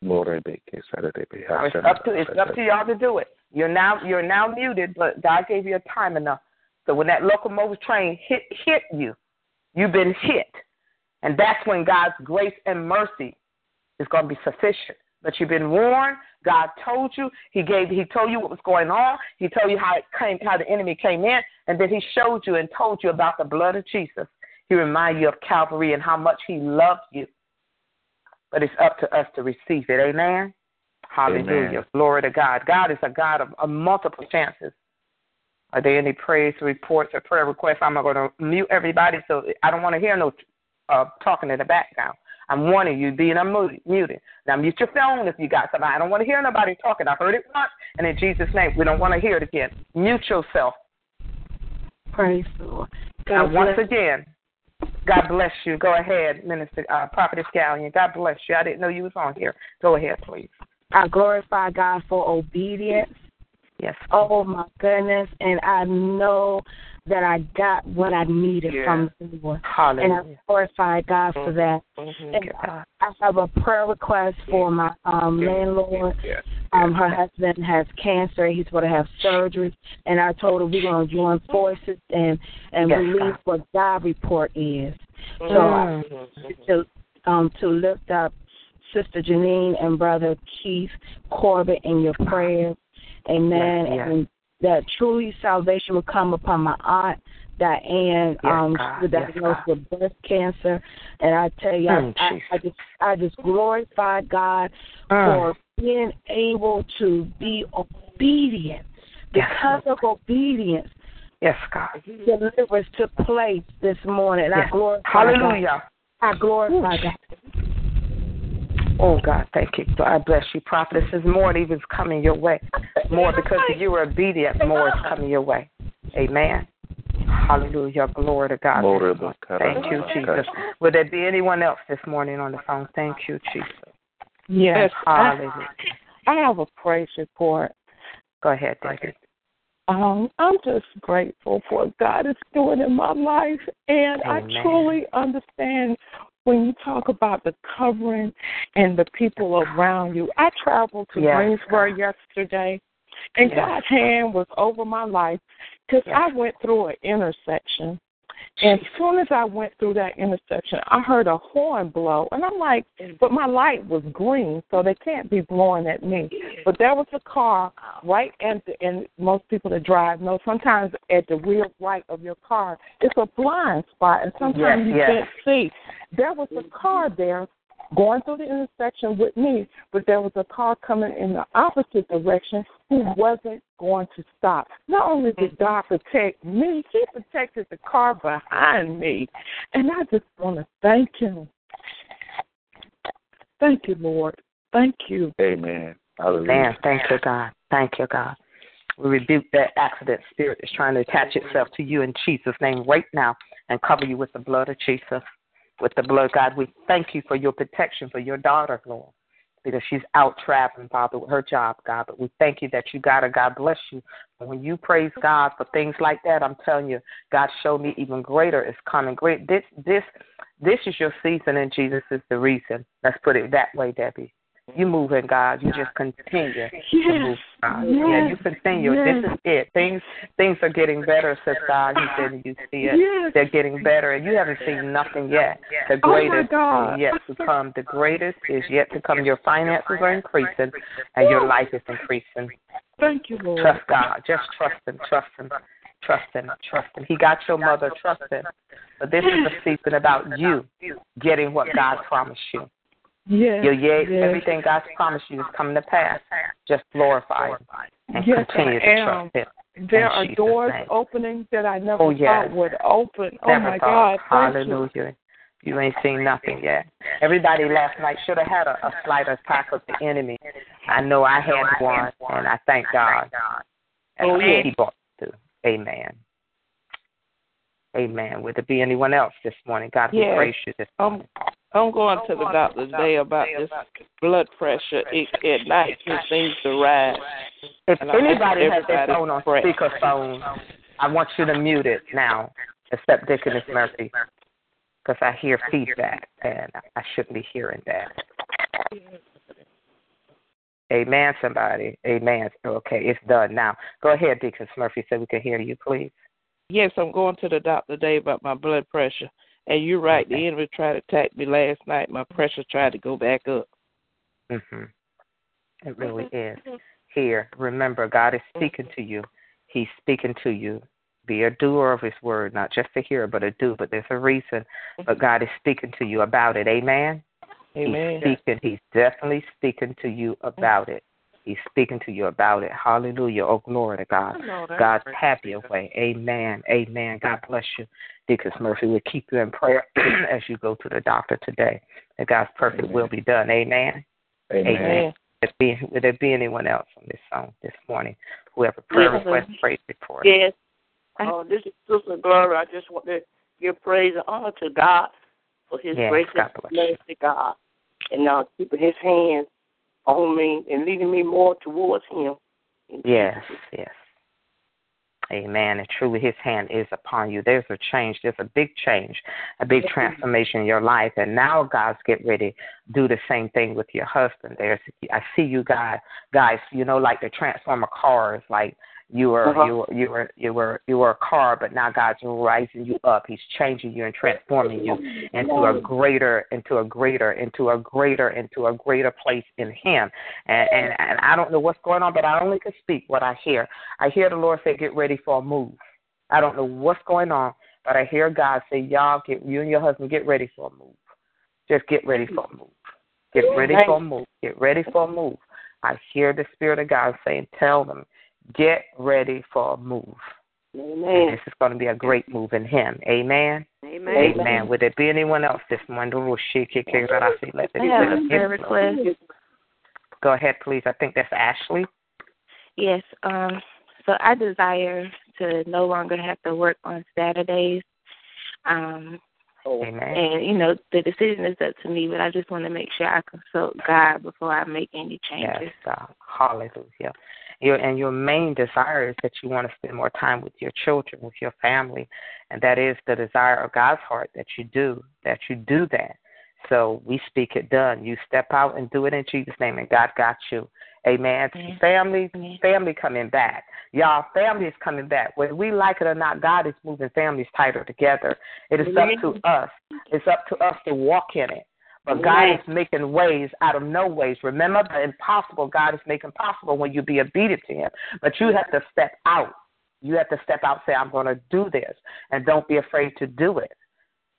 Motor big Saturday. It's up to it's up to y'all to do it. You're now you're now muted, but God gave you a time enough. So when that locomotive train hit hit you, you've been hit, and that's when God's grace and mercy is going to be sufficient. But you've been warned. God told you. He gave. He told you what was going on. He told you how it came, how the enemy came in, and then He showed you and told you about the blood of Jesus. He reminded you of Calvary and how much He loved you. But it's up to us to receive it. Amen. Hallelujah. Amen. Glory to God. God is a God of, of multiple chances. Are there any praise reports or prayer requests? I'm going to mute everybody, so I don't want to hear no uh, talking in the background. I'm warning you, being unmuted. Now mute your phone if you got somebody. I don't want to hear nobody talking. I heard it once, and in Jesus' name, we don't want to hear it again. Mute yourself. Praise the Lord. Now, God once again, God bless you. Go ahead, Minister uh, Prophetess Gallion. God bless you. I didn't know you was on here. Go ahead, please. I glorify God for obedience. Yes. Oh my goodness. And I know that I got what I needed Yeah. from the Lord. Hallelujah. And I glorify God for that. Mhm. And I I have a prayer request for my um landlord. Um, her husband has cancer. He's going to have surgery, and I told her we're going to join forces and and release what God report is. So Mm. I, to um to lift up Sister Janine and Brother Keith Corbett in your prayers, Amen. And that truly salvation will come upon my aunt Diane, Yes, um, God. was diagnosed God. with breast cancer, and I tell you, Mm, I, I, I just I just glorify God Mm. for being able to be obedient. Yes. Because of obedience, Yes, God. deliverance took place this morning. And I Yes. glorify Hallelujah. God. I glorify God. Oh God, thank you. God bless you, prophetess. More even is coming your way. More because you were obedient. More is coming your way. Amen. Hallelujah. Glory to God. Motor Thank you, Jesus. Will there be anyone else this morning on the phone? Thank you, Jesus. Yes, I, Hallelujah. I have a praise report. Go ahead, David. Um, I'm just grateful for what God is doing in my life, and Amen. I truly understand when you talk about the covering and the people around you. I traveled to Yes, Greensboro yesterday, and Yes. God's hand was over my life because Yes. I went through an intersection. And as soon as I went through that intersection, I heard a horn blow. And I'm like, but my light was green, so they can't be blowing at me. But there was a car right at the, and most people that drive know sometimes at the rear right of your car, it's a blind spot, and sometimes Yes, you yes. can't see. There was a car there going through the intersection with me, but there was a car coming in the opposite direction who wasn't going to stop. Not only did mm-hmm. God protect me, He protected the car behind me. And I just want to thank Him. Thank you, Lord. Thank you. Amen. Hallelujah. Man, thank you, God. Thank you, God. We rebuke that accident spirit that's trying to attach itself to you in Jesus' name right now and cover you with the blood of Jesus. With the blood, God, we thank you for your protection for your daughter, Lord, because she's out traveling, Father, with her job, God. But we thank you that you got her. God bless you. And when you praise God for things like that, I'm telling you, God showed me even greater is coming. Great. This, this, this is your season, and Jesus is the reason. Let's put it that way, Debbie. You moving, God. You just continue yes. to move, God. Yes. Yeah, you continue. Yes. This is it. Things things are getting better, says God. He said you see it. Yes. They're getting better, and you haven't seen nothing yet. The Oh, greatest God. is yet to come. The greatest is yet to come. Your finances are increasing, and your life is increasing. Thank you, Lord. Trust God. Just trust Him. Trust Him. Trust Him. Trust Him. He got your mother. Trust Him. But this is a season about you getting what God promised you. Yes. Your yea, yes. everything God's promised you is coming to pass. Just glorify Him and Yes, continue I to trust Him. There are Jesus' doors name. opening that I never Oh, yes. thought would open. Oh Never my thought. God! Thank. Hallelujah. You ain't seen nothing yet. Everybody last night should have had a, a slight attack of the enemy. I know I had one, and I thank God. Oh, And yeah. He brought through. Amen. Amen. Would there be anyone else this morning? God, we Yes. praise you this um, I'm I'm going to the doctor today about this blood pressure. It, at night it seems to rise. If And anybody has their everybody phone on pray. speakerphone, I want you to mute it now, except Deaconess Murphy, because I hear feedback, and I shouldn't be hearing that. Amen, somebody. Amen. Okay, it's done now. Go ahead, Deaconess Murphy, so we can hear you, please. Yes, I'm going to the doctor today about my blood pressure. And you're right, the enemy tried to attack me last night. My pressure tried to go back up. hmm It really mm-hmm. is. Mm-hmm. Here, remember, God is speaking mm-hmm. to you. He's speaking to you. Be a doer of His word, not just a hearer, but a do. But there's a reason. But God is speaking to you about it. Amen. Amen. He's speaking. He's definitely speaking to you about it. He's speaking to you about it. Hallelujah. Oh, glory to God. God, have your way. Amen. Amen. God bless you. Deaconess Murphy will keep you in prayer *clears throat* as you go to the doctor today. That God's perfect will be done. Amen. Amen. Would there be, would there be anyone else on this song this morning? Whoever prayer Yes, request, praise report. Yes. Oh, this is Sister Gloria. I just want to give praise and honor to God for His Yes, grace God and mercy, God, and now keeping His hands on me and leading me more towards Him. Yes, yes. Amen. And truly, His hand is upon you. There's a change. There's a big change, a big transformation in your life. And now God's get ready do the same thing with your husband. There's, I see you guys, guys. You know, like the transformer cars. Like you were, Uh-huh. you were, you were, you were, you were a car, but now God's rising you up. He's changing you and transforming you into a greater, into a greater, into a greater, into a greater place in Him. And, and and I don't know what's going on, but I only can speak what I hear. I hear the Lord say, "Get ready for a move." I don't know what's going on, but I hear God say, "Y'all get you and your husband get ready for a move. Just get ready for a move. Get ready for a move. Get ready for a move." I hear the Spirit of God saying, "Tell them, get ready for a move." And Amen. this is going to be a great move in Him. Amen. Amen. Amen. Would there be anyone else this morning? Let I have a prayer request. Go ahead, please. I think that's Ashley. Yes. Um. So I desire to no longer have to work on Saturdays. Um. Amen. And you know the decision is up to me, but I just want to make sure I consult God before I make any changes. Yes, God. Hallelujah. Your and your main desire is that you want to spend more time with your children, with your family, and that is the desire of God's heart that you do that you do that. So we speak it done. You step out and do it in Jesus' name, and God got you. Amen. Family, family coming back. Y'all, family is coming back. Whether we like it or not, God is moving families tighter together. It is up to us. It's up to us to walk in it. But God is making ways out of no ways. Remember, the impossible God is making possible when you be obedient to Him. But you have to step out. You have to step out and say, I'm going to do this. And don't be afraid to do it.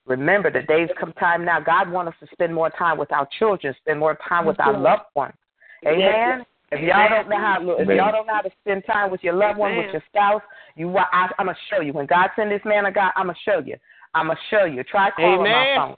Remember, the days come time now. God wants us to spend more time with our children, spend more time with our loved ones. Amen. If y'all don't know how, if y'all don't know how to spend time with your loved one, with your spouse, you, I, I'm gonna show you. When God send this man of God, I'm gonna show you. I'm gonna show you. Try calling my phone.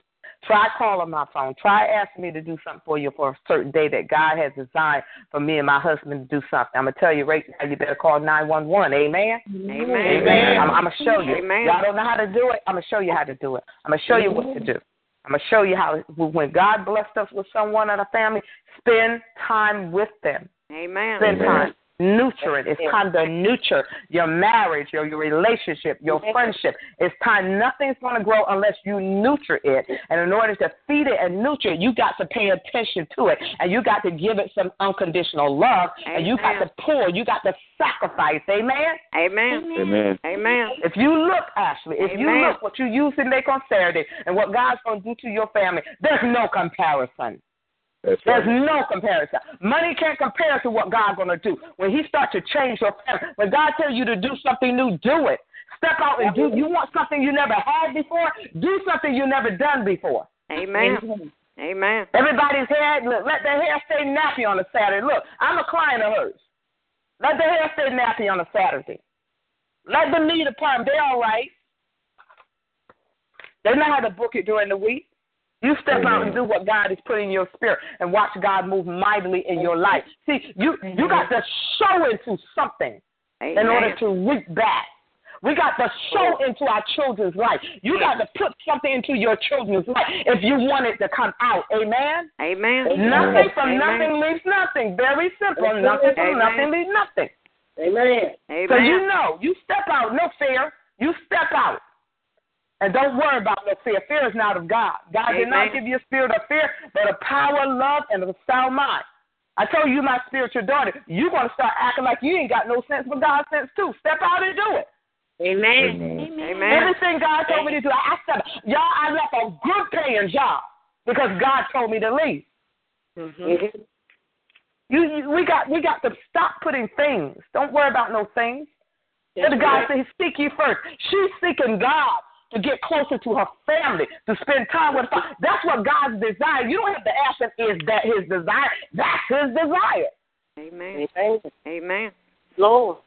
Try calling my phone. Try asking me to do something for you for a certain day that God has designed for me and my husband to do something. I'm gonna tell you right now. You better call nine one one. Amen. Amen. Amen. I'm, I'm gonna show you. Amen. Y'all don't know how to do it. I'm gonna show you how to do it. I'm gonna show you what to do. I'm gonna show you how. When God blessed us with someone in a family, spend time with them. Amen. Spend time. Nurture it. It's time to nurture your marriage, your, your relationship, your friendship. It's time. Nothing's going to grow unless you nurture it. And in order to feed it and nurture it, you got to pay attention to it. And you got to give it some unconditional love. Amen. And you got to pour. You got to sacrifice. Amen? Amen. Amen. Amen. If you look, Ashley, if you look what you used to make on Saturday and what God's going to do to your family, there's no comparison. That's There's right. no comparison. Money can't compare to what God's going to do. When He starts to change your family, when God tells you to do something new, do it. Step out and do. You want something you never had before? Do something you never done before. Amen. Amen. Everybody's hair, look, let their hair stay nappy on a Saturday. Look, I'm a client of hers. Let their hair stay nappy on a Saturday. Let them need a perm. They're all right. They know how to book it during the week. You step out and do what God has put in your spirit and watch God move mightily in your life. See, you you got to show into something in order to reap back. We got to show into our children's life. You got to put something into your children's life if you want it to come out. Amen. Amen. Nothing from Amen. nothing leaves nothing. Very simple. Nothing from Amen. nothing leaves nothing. Amen. Amen. So you know, you step out, no fear. You step out. And don't worry about no fear. Fear is not of God. God did not give you a spirit of fear, but of power, love, and of a sound mind. I told you, my spiritual daughter, you're going to start acting like you ain't got no sense, but God sense too. Step out and do it. Amen. Amen. Everything God told me to do, I step. Y'all, I left a good paying job because God told me to leave. Mm-hmm. You, you, we got, we got to stop putting things. Don't worry about no things. That's the God right. said, "Seek ye first. She's seeking God to get closer to her family, to spend time with her. That's what God's desire. You don't have to ask him, is that his desire? That's his desire. Amen. Amen. Amen. Lord.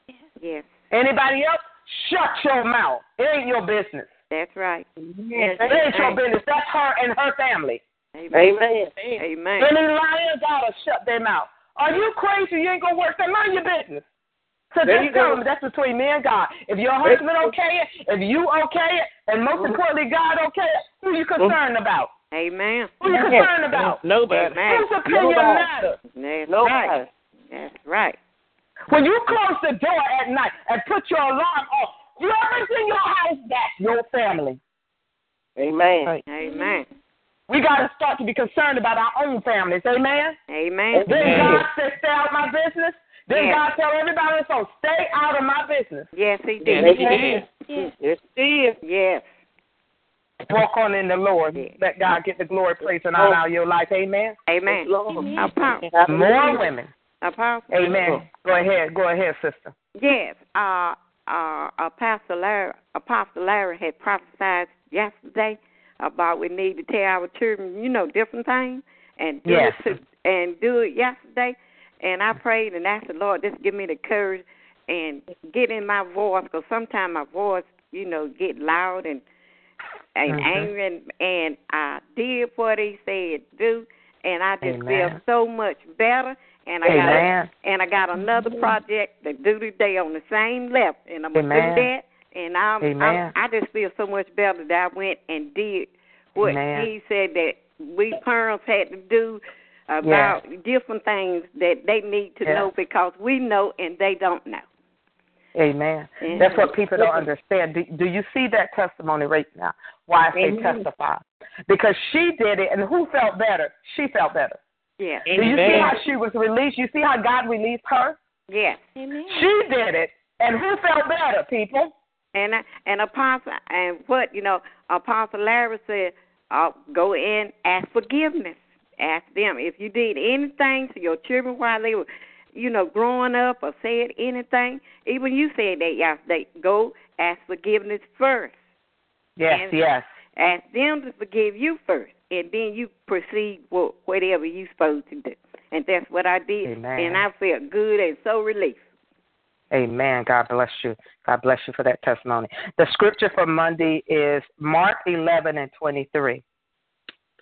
Yes, Anybody else? Shut your mouth. It ain't your business. that's right. Amen. It ain't your business. That's her and her family. Amen. Amen. Amen. Any liars ought to shut their mouth. Are you crazy? You ain't gonna work. Say, mind your business. So There just tell them that's between me and God. If your husband okay it, if you okay it, and most mm-hmm. importantly God okay it, who you mm-hmm. concerned about? Amen. Who you concerned about? Nobody. Amen. Whose opinion Nobody. matters? That's Nobody. right. That's right. When you close the door at night and put your alarm off, whoever's in your house, that's your family. Amen. Amen. We got to start to be concerned about our own families. Amen. Amen. Then Amen. God said, "Stay out of my business." Then Yes. God tell everybody else, "So stay out of my business." Yes, he did. Yes, did. he did. Yes, he did. Yes. Walk on in the Lord. Let God get the glory, praise, and honor out of your life. Amen. Amen. Lord. Apostle. More women. Apostle. Amen. Go ahead. Go ahead, sister. Yes. Uh, uh, Apostle Larry, Apostle Larry had prophesied yesterday about we need to tell our children, you know, different things, and do Yes. it to, and do it yesterday. And I prayed and asked the Lord, just give me the courage and get in my voice, because sometimes my voice, you know, get loud and and Mhm. angry, and, and I did what He said do, and I just Amen. feel so much better. And I got a, and I got another project to do today on the same level, and I'm gonna Amen. do that. And I'm, I'm I just feel so much better that I went and did what Amen. he said that we parents had to do about different things that they need to Yes. know because we know and they don't know. Amen. Mhm. That's what people don't understand. Do, do you see that testimony right now? Why I say Amen. testify? Because she did it, and who felt better? She felt better. Yeah. Do you see how she was released? You see how God released her? Yeah. She did it, and who felt better, people? And I- and apostle and what you know, Apostle Larry said, uh, go in ask forgiveness. Ask them if you did anything to your children while they were, you know, growing up or said anything. Even you said that yesterday. Go ask forgiveness first. Yes, And- yes. Ask them to forgive you first, and then you proceed with whatever you're supposed to do. And that's what I did, Amen. and I felt good and so relieved. Amen. God bless you. God bless you for that testimony. The scripture for Monday is Mark 11 and 23.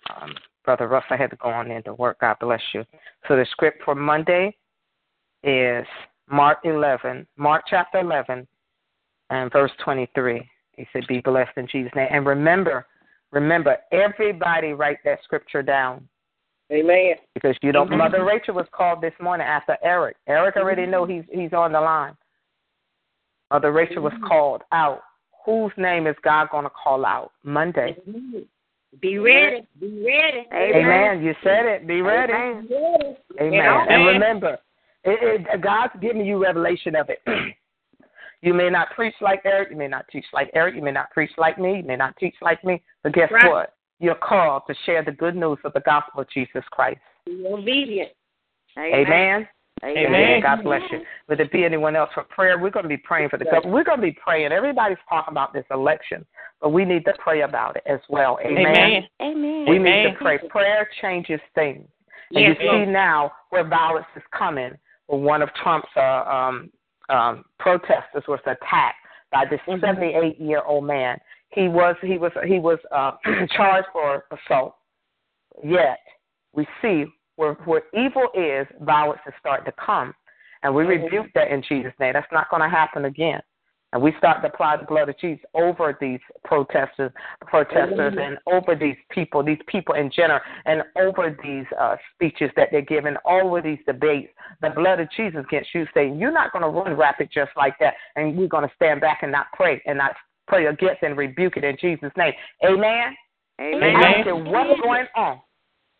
Um, Brother Russ, I had to go on into work. God bless you. So the script for Monday is Mark 11, Mark chapter 11, and verse 23. He said, Be blessed in Jesus' name. And remember, remember, everybody write that scripture down. Amen. Because you know, Amen. Mother Rachel was called this morning after Eric. Eric already mm-hmm. know he's he's on the line. Mother Rachel was mm-hmm. called out. Whose name is God going to call out Monday? Be ready. Be ready. Amen. You said it. Be ready. Amen. Amen. And remember, it, it, God's giving you revelation of it. *clears throat* you may not preach like Eric. You may not teach like Eric. You may not preach like me. You may not teach like me. But guess Right. what? You're called to share the good news of the gospel of Jesus Christ. Be obedient. Amen. Amen. God bless you. Would there be anyone else for prayer? We're going to be praying for the government. We're going to be praying. Everybody's talking about this election, but we need to pray about it as well. Amen. Amen. We need to pray. Prayer changes things. And Yes, you Lord. see now where violence is coming. One of Trump's uh, um, um, protesters was attacked by this Mm-hmm. 78 year old man. He was he was he was uh, *clears throat* charged for assault. Yet we see where where evil is, violence is starting to come, and we rebuke that in Jesus' name. That's not going to happen again. And we start to apply the blood of Jesus over these protesters, protesters, and over these people, these people in general, and over these uh, speeches that they're giving, over these debates. The blood of Jesus against you, Satan. You're not going to run rapid just like that, and we're going to stand back and not pray and not pray against and rebuke it in Jesus' name. Amen. Amen. I don't care what's going on.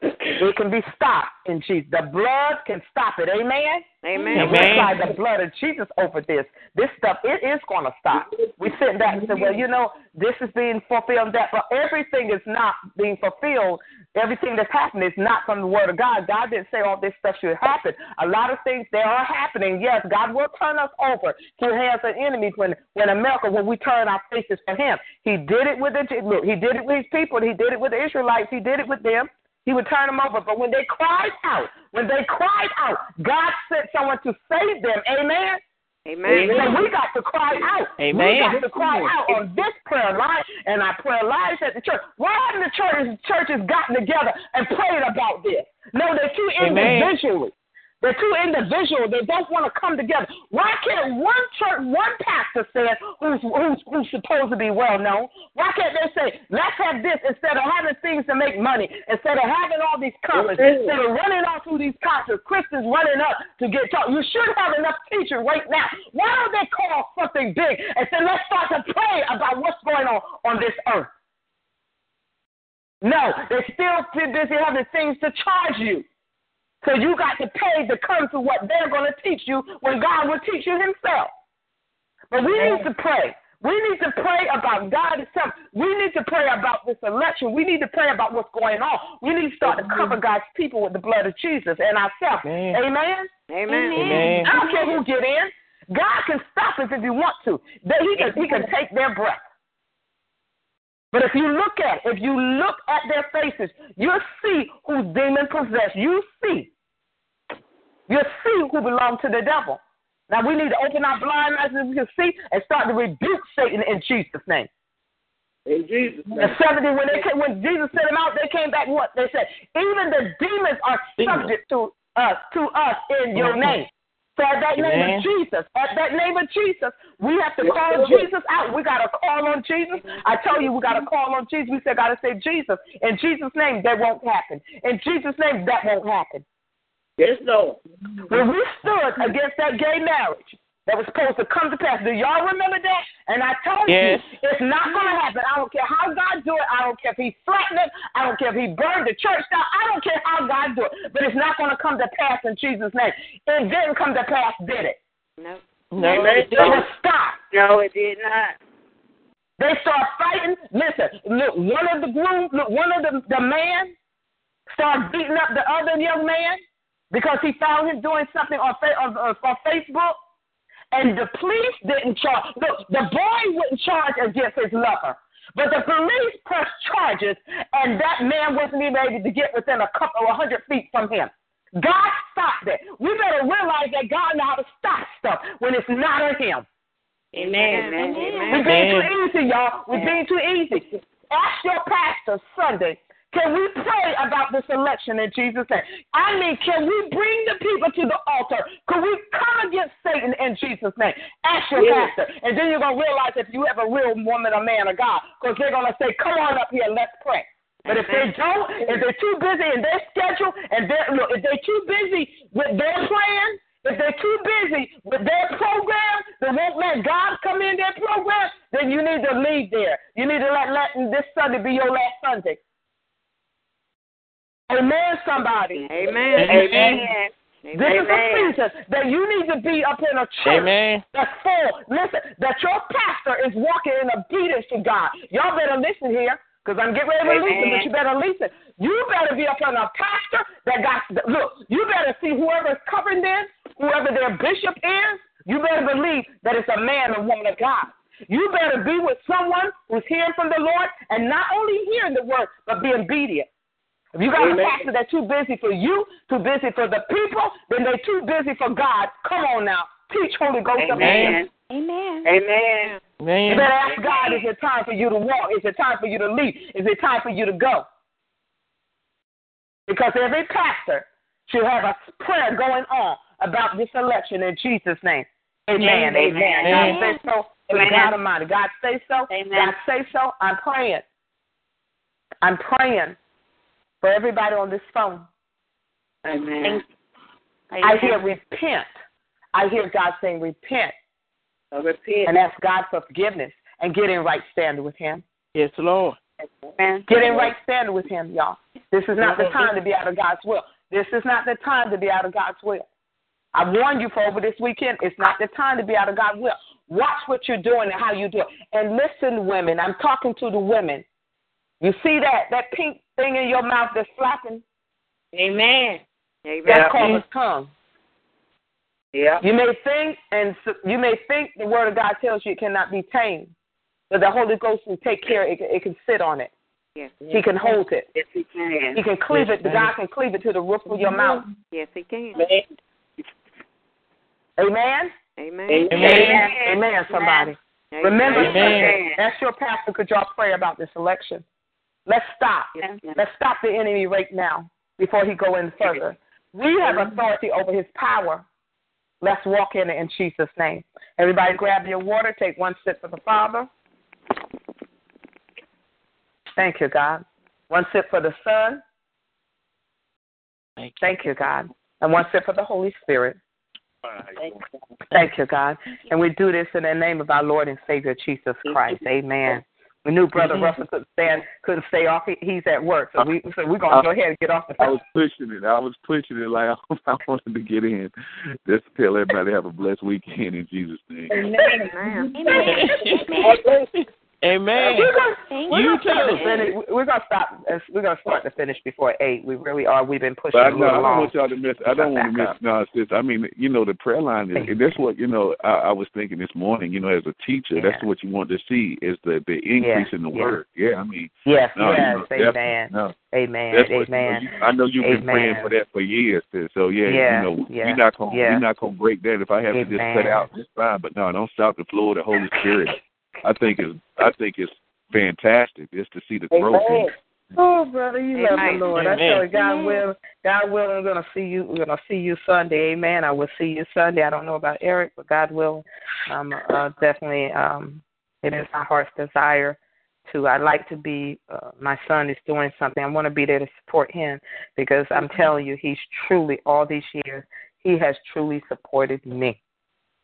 It can be stopped in Jesus. The blood can stop it. Amen. Amen. And we apply the blood of Jesus over this. This stuff it is going to stop. We sit back and say, well, you know, this is being fulfilled. That, but everything is not being fulfilled. Everything that's happening is not from the Word of God. God didn't say all this stuff should happen. A lot of things they are happening. Yes, God will turn us over to the hands of enemies when when America when we turn our faces to Him. He did it with the look. He did it with His people. He did it with the Israelites. He did it with them. He would turn them over. But when they cried out, when they cried out, God sent someone to save them. Amen. Amen. So we got to cry out. Amen. We got to cry out on this prayer line and our prayer lives at the church. Why haven't the churches, churches gotten together and prayed about this? No, they're too individually. They're too individual. They don't want to come together. Why can't one church, one pastor say who's, who's, who's supposed to be well known? Why can't they say, let's have this instead of having things to make money, instead of having all these conferences, instead of running off through these concerts, Christians running up to get taught. You should have enough teachers right now. Why don't they call something big and say, let's start to pray about what's going on on this earth? No, they're still too busy having things to charge you. So you got to pay to come to what they're going to teach you when God will teach you Himself. But we need to pray. We need to pray about God Himself. We need to pray about this election. We need to pray about what's going on. We need to start to cover God's people with the blood of Jesus and ourselves. Amen. Amen. Amen. Amen. I don't care who get in. God can stop us if He wants to. He can He can take their breath. But if you look at if you look at their faces, you'll see who's demon possessed. You see. You'll see who belong to the devil. Now we need to open our blind eyes and we can see and start to rebuke Satan in Jesus' name. In Jesus' name. seventy when they came, when Jesus sent them out, they came back what? They said, Even the demons are subject to us, to us in your name. So at that name of Jesus, at that name of Jesus, we have to call Jesus out. We got to call on Jesus. I tell you, we got to call on Jesus. We said, got to say Jesus. In Jesus' name, that won't happen. In Jesus' name, that won't happen. Yes, no. When we stood against that gay marriage that was supposed to come to pass, do y'all remember that? And I told Yes. you, it's not going to happen. I don't care how God do it. I don't care if he flattened it. I don't care if he burned the church down. I don't care how God do it. But it's not going to come to pass in Jesus' name. It didn't come to pass, did it? No. No, Amen. It was stopped. No, it did not. They start fighting. Listen, look, one of the group, look, one of the the man started beating up the other young man because he found him doing something on, on, on Facebook, and the police didn't charge. Look, the boy wouldn't charge against his lover. But the police pressed charges, and that man wasn't even able to get within a couple of hundred feet from him. God stopped it. We better realize that God knows how to stop stuff when it's not of Him. Amen. We're being too easy, y'all. We're being too easy. Ask your pastor Sunday. Can we pray about this election in Jesus' name? I mean, can we bring the people to the altar? Can we come against Satan in Jesus' name? Ask your Yes. pastor. And then you're going to realize if you have a real woman or man of God, because they're going to say, come on up here, let's pray. But if they don't, if they're too busy in their schedule, and they're look, if they're too busy with their plan, if they're too busy with their program, they won't let God come in their program, then you need to leave there. You need to let, let this Sunday be your last Sunday. Amen, somebody. Amen. Amen. This is a Amen. season that you need to be up in a church Amen. that's full. Listen, that your pastor is walking in obedience to God. Y'all better listen here, because I'm getting ready to release it, but you better listen. You better be up in a pastor that got, look, you better see whoever's covering them, whoever their bishop is, you better believe that it's a man or woman of God. You better be with someone who's hearing from the Lord and not only hearing the word, but be obedient. If you got Amen. a pastor that's too busy for you, too busy for the people, then they're too busy for God. Come on now. Teach Holy Ghost Amen. Amen. Amen. You better ask God, is it time for you to walk? Is it time for you to leave? Is it time for you to go? Because every pastor should have a prayer going on about this election in Jesus' name. Amen. Amen. Amen. God say so. Amen. God Almighty. God say so. Amen. God say so. I'm praying. I'm praying for everybody on this phone. Amen. I hear repent. I hear God saying repent So repent. and ask God for forgiveness and get in right standing with Him. Yes, Lord. Amen. Get in right standing with Him, y'all. This is not the time to be out of God's will. This is not the time to be out of God's will. I warned you for over this weekend. It's not the time to be out of God's will. Watch what you're doing and how you do it. And listen, women. I'm talking to the women. You see that that pink thing in your mouth that's flapping? Amen. Amen. That's called a tongue. Yeah. You may think, and you may think the Word of God tells you it cannot be tamed, but the Holy Ghost can take care. It, can- it can sit on it. Yes. He can hold it. Yes, he can. He can cleave Yes, it. The. God can cleave it to the roof of your mouth. Yes, he can. Amen. Amen. Amen. Amen. Amen. Somebody. Amen. Remember, Amen. that's your pastor. Could y'all pray about this election? Let's stop. Let's stop the enemy right now before he go any further. We have authority over his power. Let's walk in it in Jesus' name. Everybody grab your water. Take one sip for the Father. Thank you, God. One sip for the Son. Thank you. Thank you, God. And one sip for the Holy Spirit. Thank you. Thank you, God. And we do this in the name of our Lord and Savior Jesus Christ. Amen. We knew Brother mm-hmm. Russell couldn't stand, couldn't stay off. He, he's at work, so uh, we so we're gonna uh, go ahead and get off the I was pushing it. I was pushing it like *laughs* I wanted to get in. Just to tell everybody have a blessed weekend in Jesus' name. Amen. Amen. *laughs* We're gonna, Thank we're You gonna start too. to finish. We're gonna stop. Uh, we're gonna start to finish before eight. We really are. We've been pushing But I, a no, I don't want y'all to miss. I don't want to miss. up. No, sis. I mean, you know, the prayer line is. And that's what you know. I, I was thinking this morning. You know, as a teacher, that's what you want to see is the the increase in the yeah. word. Yeah, I mean, Yes, no, you yes, know, amen, No, amen, that's what, amen. You know, you, I know you've been praying for that for years. Sis. So yeah, Yeah, you know, yeah, we're not gonna yeah. we're not gonna break that. If I have to just cut out, it's fine. But no, don't stop the flow of the Holy Spirit. I think is I think it's fantastic just to see the growth. in Oh, brother, you love the Lord. I Amen. tell you, God will, God will, I'm gonna see you. We're gonna see you Sunday. Amen. I will see you Sunday. I don't know about Eric, but God will. Um, uh, definitely. Um, it is my heart's desire to. I like to be. Uh, my son is doing something. I want to be there to support him because I'm telling you, he's truly all these years. He has truly supported me.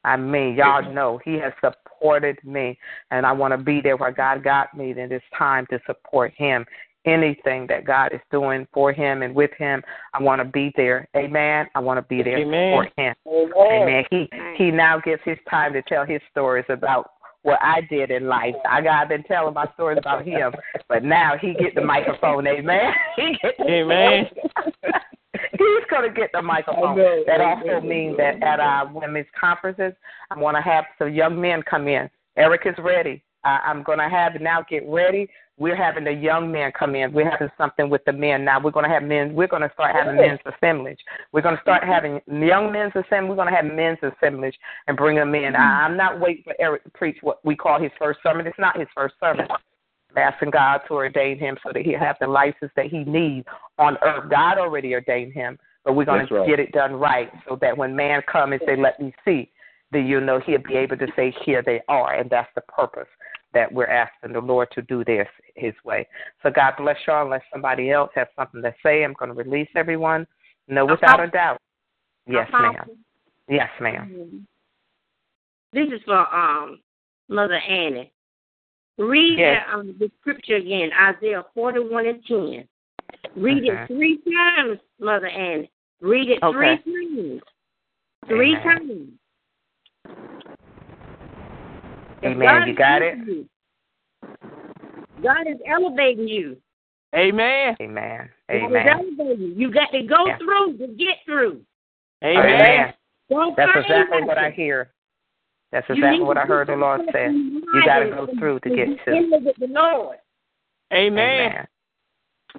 I mean, y'all know he has supported me, and I want to be there where God got me. Then it's time to support him. Anything that God is doing for him and with him, I want to be there. Amen. I want to be there to Amen. support him. Amen. Amen. He he now gets his time to tell his stories about what I did in life. I got i been telling my stories about him, but now he get the microphone. Amen. *laughs* He get the Amen. *laughs* He's going to get the microphone. know, that I also means that at our women's conferences, I want to have some young men come in. Eric is ready. I, I'm going to have now get ready. We're having the young men come in. We're having something with the men now. We're going to have men. We're going to start having men's assemblage. We're going to start mm-hmm. having young men's assembly. We're going to have men's assemblage and bring them in. I, mm-hmm. I'm not waiting for Eric to preach what we call his first sermon. It's not his first sermon. I'm asking God to ordain him so that he'll have the license that he needs on earth. God already ordained him, but we're going That's to right. get it done right so that when man come and say, "Let me see," then you know he'll be able to say, "Here they are," and that's the purpose. That we're asking the Lord to do this His way. So God bless y'all. Unless somebody else has something to say, I'm going to release everyone. No, without a doubt. Yes, ma'am. Yes, ma'am. This is for um Mother Annie. Read Yes. the, um, the scripture again, Isaiah 41 and 10. Read Okay. it three times, Mother Annie. Read it three times. Three Amen. times. Amen. God You got it? you. God is elevating you. Amen. Amen. Amen. you. You got to go Yeah. through to get through. Amen. Don't That's find exactly what I hear. That's exactly what I heard the Lord say. You got to go through to get to. intimate with the Lord. Amen. Amen.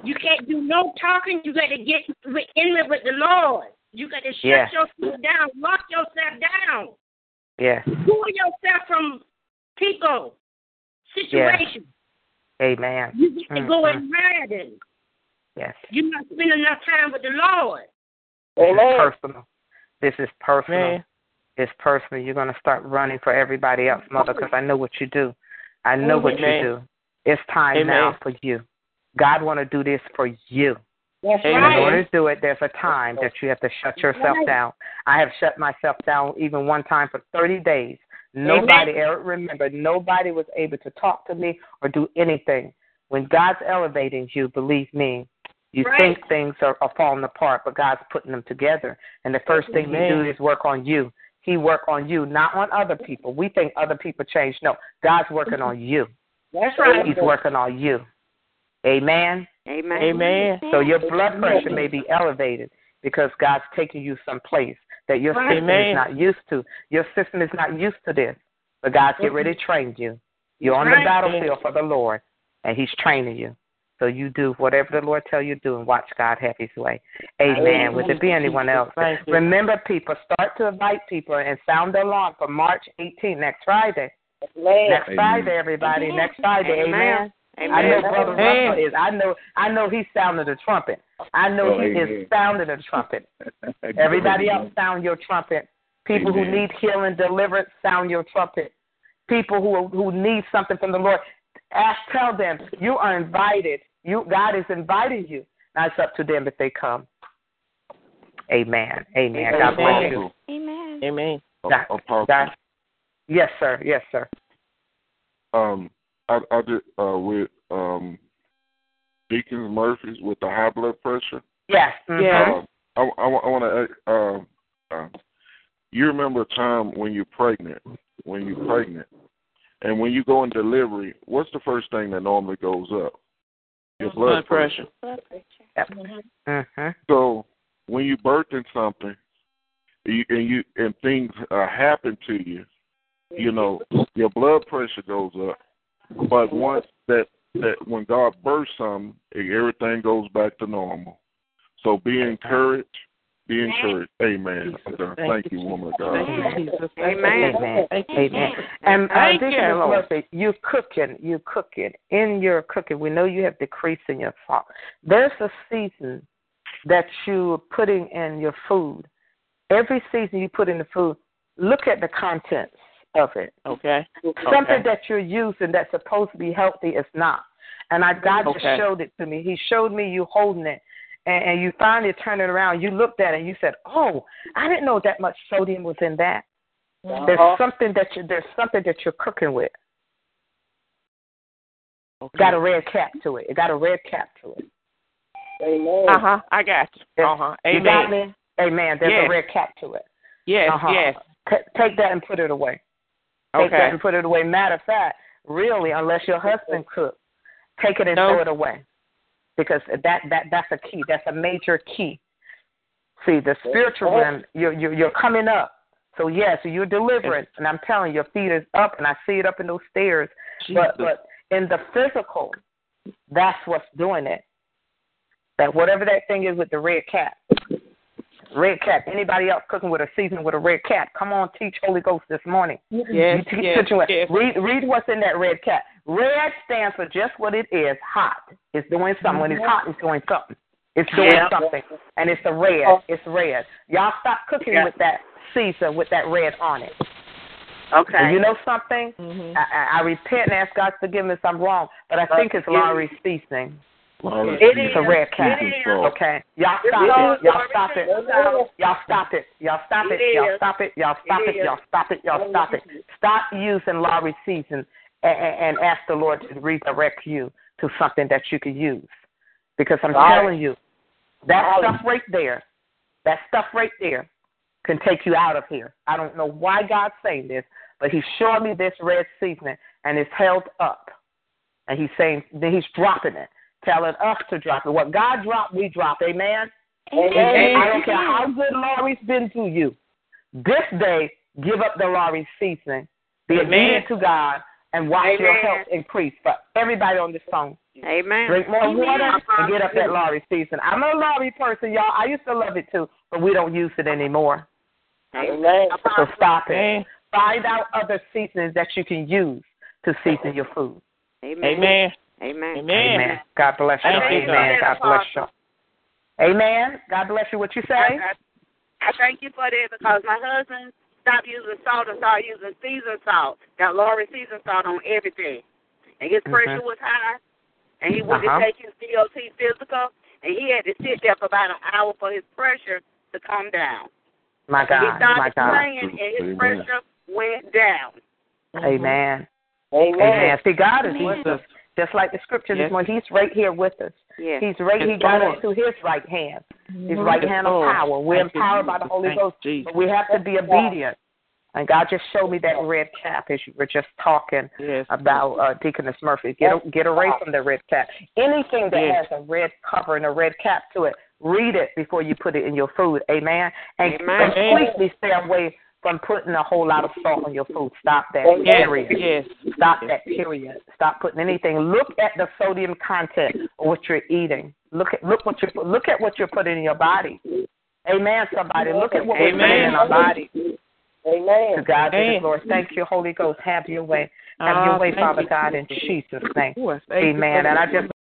You can't do no talking. You got to get in intimate with the Lord. You got to shut Yes. yourself down, lock yourself down, Yes. pull yourself from people, situations. Amen. You got to go Mhm. in hiding. Yes. You're not spending enough time with the Lord. This is personal. This is personal. Man. It's personal. You're going to start running for everybody else, Mother, because I know what you do. I know what you do. It's time Amen. now for you. God want to do this for you. That's Amen. In right. order to do it, there's a time that you have to shut yourself right. down. I have shut myself down even one time for 30 days. Nobody ever remember, Nobody was able to talk to me or do anything. When God's elevating you, believe me, you Right. think things are, are falling apart, but God's putting them together. And the first thing He Amen. do is work on you. He work on you, not on other people. We think other people change. No, God's working on you. That's right. He's working on you. Amen. Amen. Amen. So your blood pressure may be elevated because God's taking you someplace that your Right. system Amen. is not used to. Your system is not used to this. But God's getting ready to train you. You're on the battlefield for the Lord, and He's training you. So you do whatever the Lord tell you to do and watch God have His way. Amen. Would there be anyone else? Remember, people, start to invite people and sound the alarm for March 18th, next Friday. Next Amen. Friday, everybody. Next Friday. Amen. Amen. I know Brother Amen. Russell is. I know. I know he's sounding the trumpet. I know Oh, he amen. is sounding the trumpet. *laughs* Everybody else sound your trumpet. People who need healing, deliverance, sound your trumpet. People who who need something from the Lord, ask, tell them you are invited. You God is inviting you. Now it's up to them if they come. Amen. Amen. God bless you. Amen. Amen. God- God- Yes, sir. Yes, sir. um, I, I did uh, with um, Deacon Murphy's with the high blood pressure. Yes. mhm. Yeah. Uh, I, I, want to. Uh, uh, you remember a time when you're pregnant, when you're pregnant, and when you go in delivery, what's the first thing that normally goes up? Your blood, Blood pressure. Yep. Mhm. So when you birthing something, you, and you and things uh, happen to you, you know, your blood pressure goes up. But once that that when God bursts something, everything goes back to normal. So be encouraged. Be encouraged. Amen. I'm. Thank you, woman of God. Thank you, Jesus. Amen. Amen. Thank you. Amen. And uh, Thank Deacon you, Miss Lord. Murphy, you cooking, you cooking. In your cooking, we know you have decrease in your salt. There's a season that you're putting in your food. Every season you put in the food, look at the contents of it. Okay. Something Okay. that you're using that's supposed to be healthy is not. And I God just showed it to me. He showed me you holding it. And, and you finally turned it around. You looked at it and you said, "Oh, I didn't know that much sodium was in that." There's something that you there's something that you're cooking with. Okay. Got a red cap to it. It got a red cap to it. Amen. Uh huh. I got you. Uh huh. You got me? Amen. There's Yes. a red cap to it. Yes. Uh-huh. Yes. Ta take that and put it away. Take Okay. that and put it away. Matter of fact, really, unless your husband cooks, take it and No. throw it away. Because that that that's a key. That's a major key. See, the spiritual realm, you're you're, you're coming up. So yeah, so you're delivering, and I'm telling you, your feet is up, and I see it up in those stairs. But Jesus. but in the physical, that's what's doing it. That whatever that thing is with the red cap. Red cap. Anybody else cooking with a season with a red cap? Come on, teach Holy Ghost this morning. Yes. You teach Yes. it. Yes. Read read what's in that red cap. Red stands for just what it is, hot. It's doing something. When it's hot, it's doing something. It's doing Yeah. something. And it's a red. It's red. Y'all stop cooking Yeah. with that season with that red on it. Okay. And you know something? Mm-hmm. I, I, I repent and ask God's forgiveness. I'm wrong, but I think it's Lawry seasoning. Lawry It It's a red cat. It is. Okay. Y'all stop is. it. Y'all stop it. Y'all stop it. Y'all stop it. It Y'all stop it. Y'all stop It it. is. Y'all stop it. Y'all stop it. Stop using Lawry season and, and ask the Lord to redirect you to something that you can use. Because I'm Right. telling you, that Right. stuff right there, that stuff right there can take you out of here. I don't know why God's saying this, but He's showing me this red seasoning and it's held up. And He's saying that He's dropping it, telling us to drop it. What God dropped, we drop. Amen. Amen. I don't care how good Lawry's been to you. This day, give up the Lawry seasoning. Be Amen. obedient to God and watch your health increase for everybody on this phone. Amen. Drink more Amen. water and get up that Lawry season. I'm a Lawry person, y'all. I used to love it too, but we don't use it anymore. Amen. So stop it. Find out other seasonings that you can use to season your food. Amen. Amen. Amen. Amen. God bless you. Thank you, Amen. God God. bless you. Amen. God bless you. What you say? I, I thank you for that because my husband stopped using salt and started using seasoned salt. Got Lawry seasoned salt on everything. And his pressure Mhm. was high. And he went Uh-huh. to take his DOT physical. And he had to sit there for about an hour for his pressure to come down. My he God. started My God. praying and his Amen. pressure went down. Amen. Amen. Amen. See, God is Amen. with us. Just like the scripture Yes. this morning, He's right here with us. Yes. He's right. He Yes, got us to His right hand. Mm-hmm. His right hand of power. We're Thank empowered by the Holy Thank Ghost, Jesus. but we have to be obedient. And God just showed me that red cap as you were just talking Yes. about uh, Deaconess Murphy. Get a, get away from the red cap. Anything that has a red cover and a red cap to it, read it before you put it in your food. Amen. And Amen. completely stay away from putting a whole lot of salt on your food. Stop that. Yes. Period. Yes. Stop that period. Stop putting anything. Look at the sodium content of what you're eating. Look at look what you look at what you're putting in your body. Amen. Somebody look at what we're putting in our body. To Amen. God be the Amen. glory. Thank you, Holy Ghost. Have your way. Have your Ah, way, Father you, God, in Jesus. Jesus' name. Yes, Amen. And I just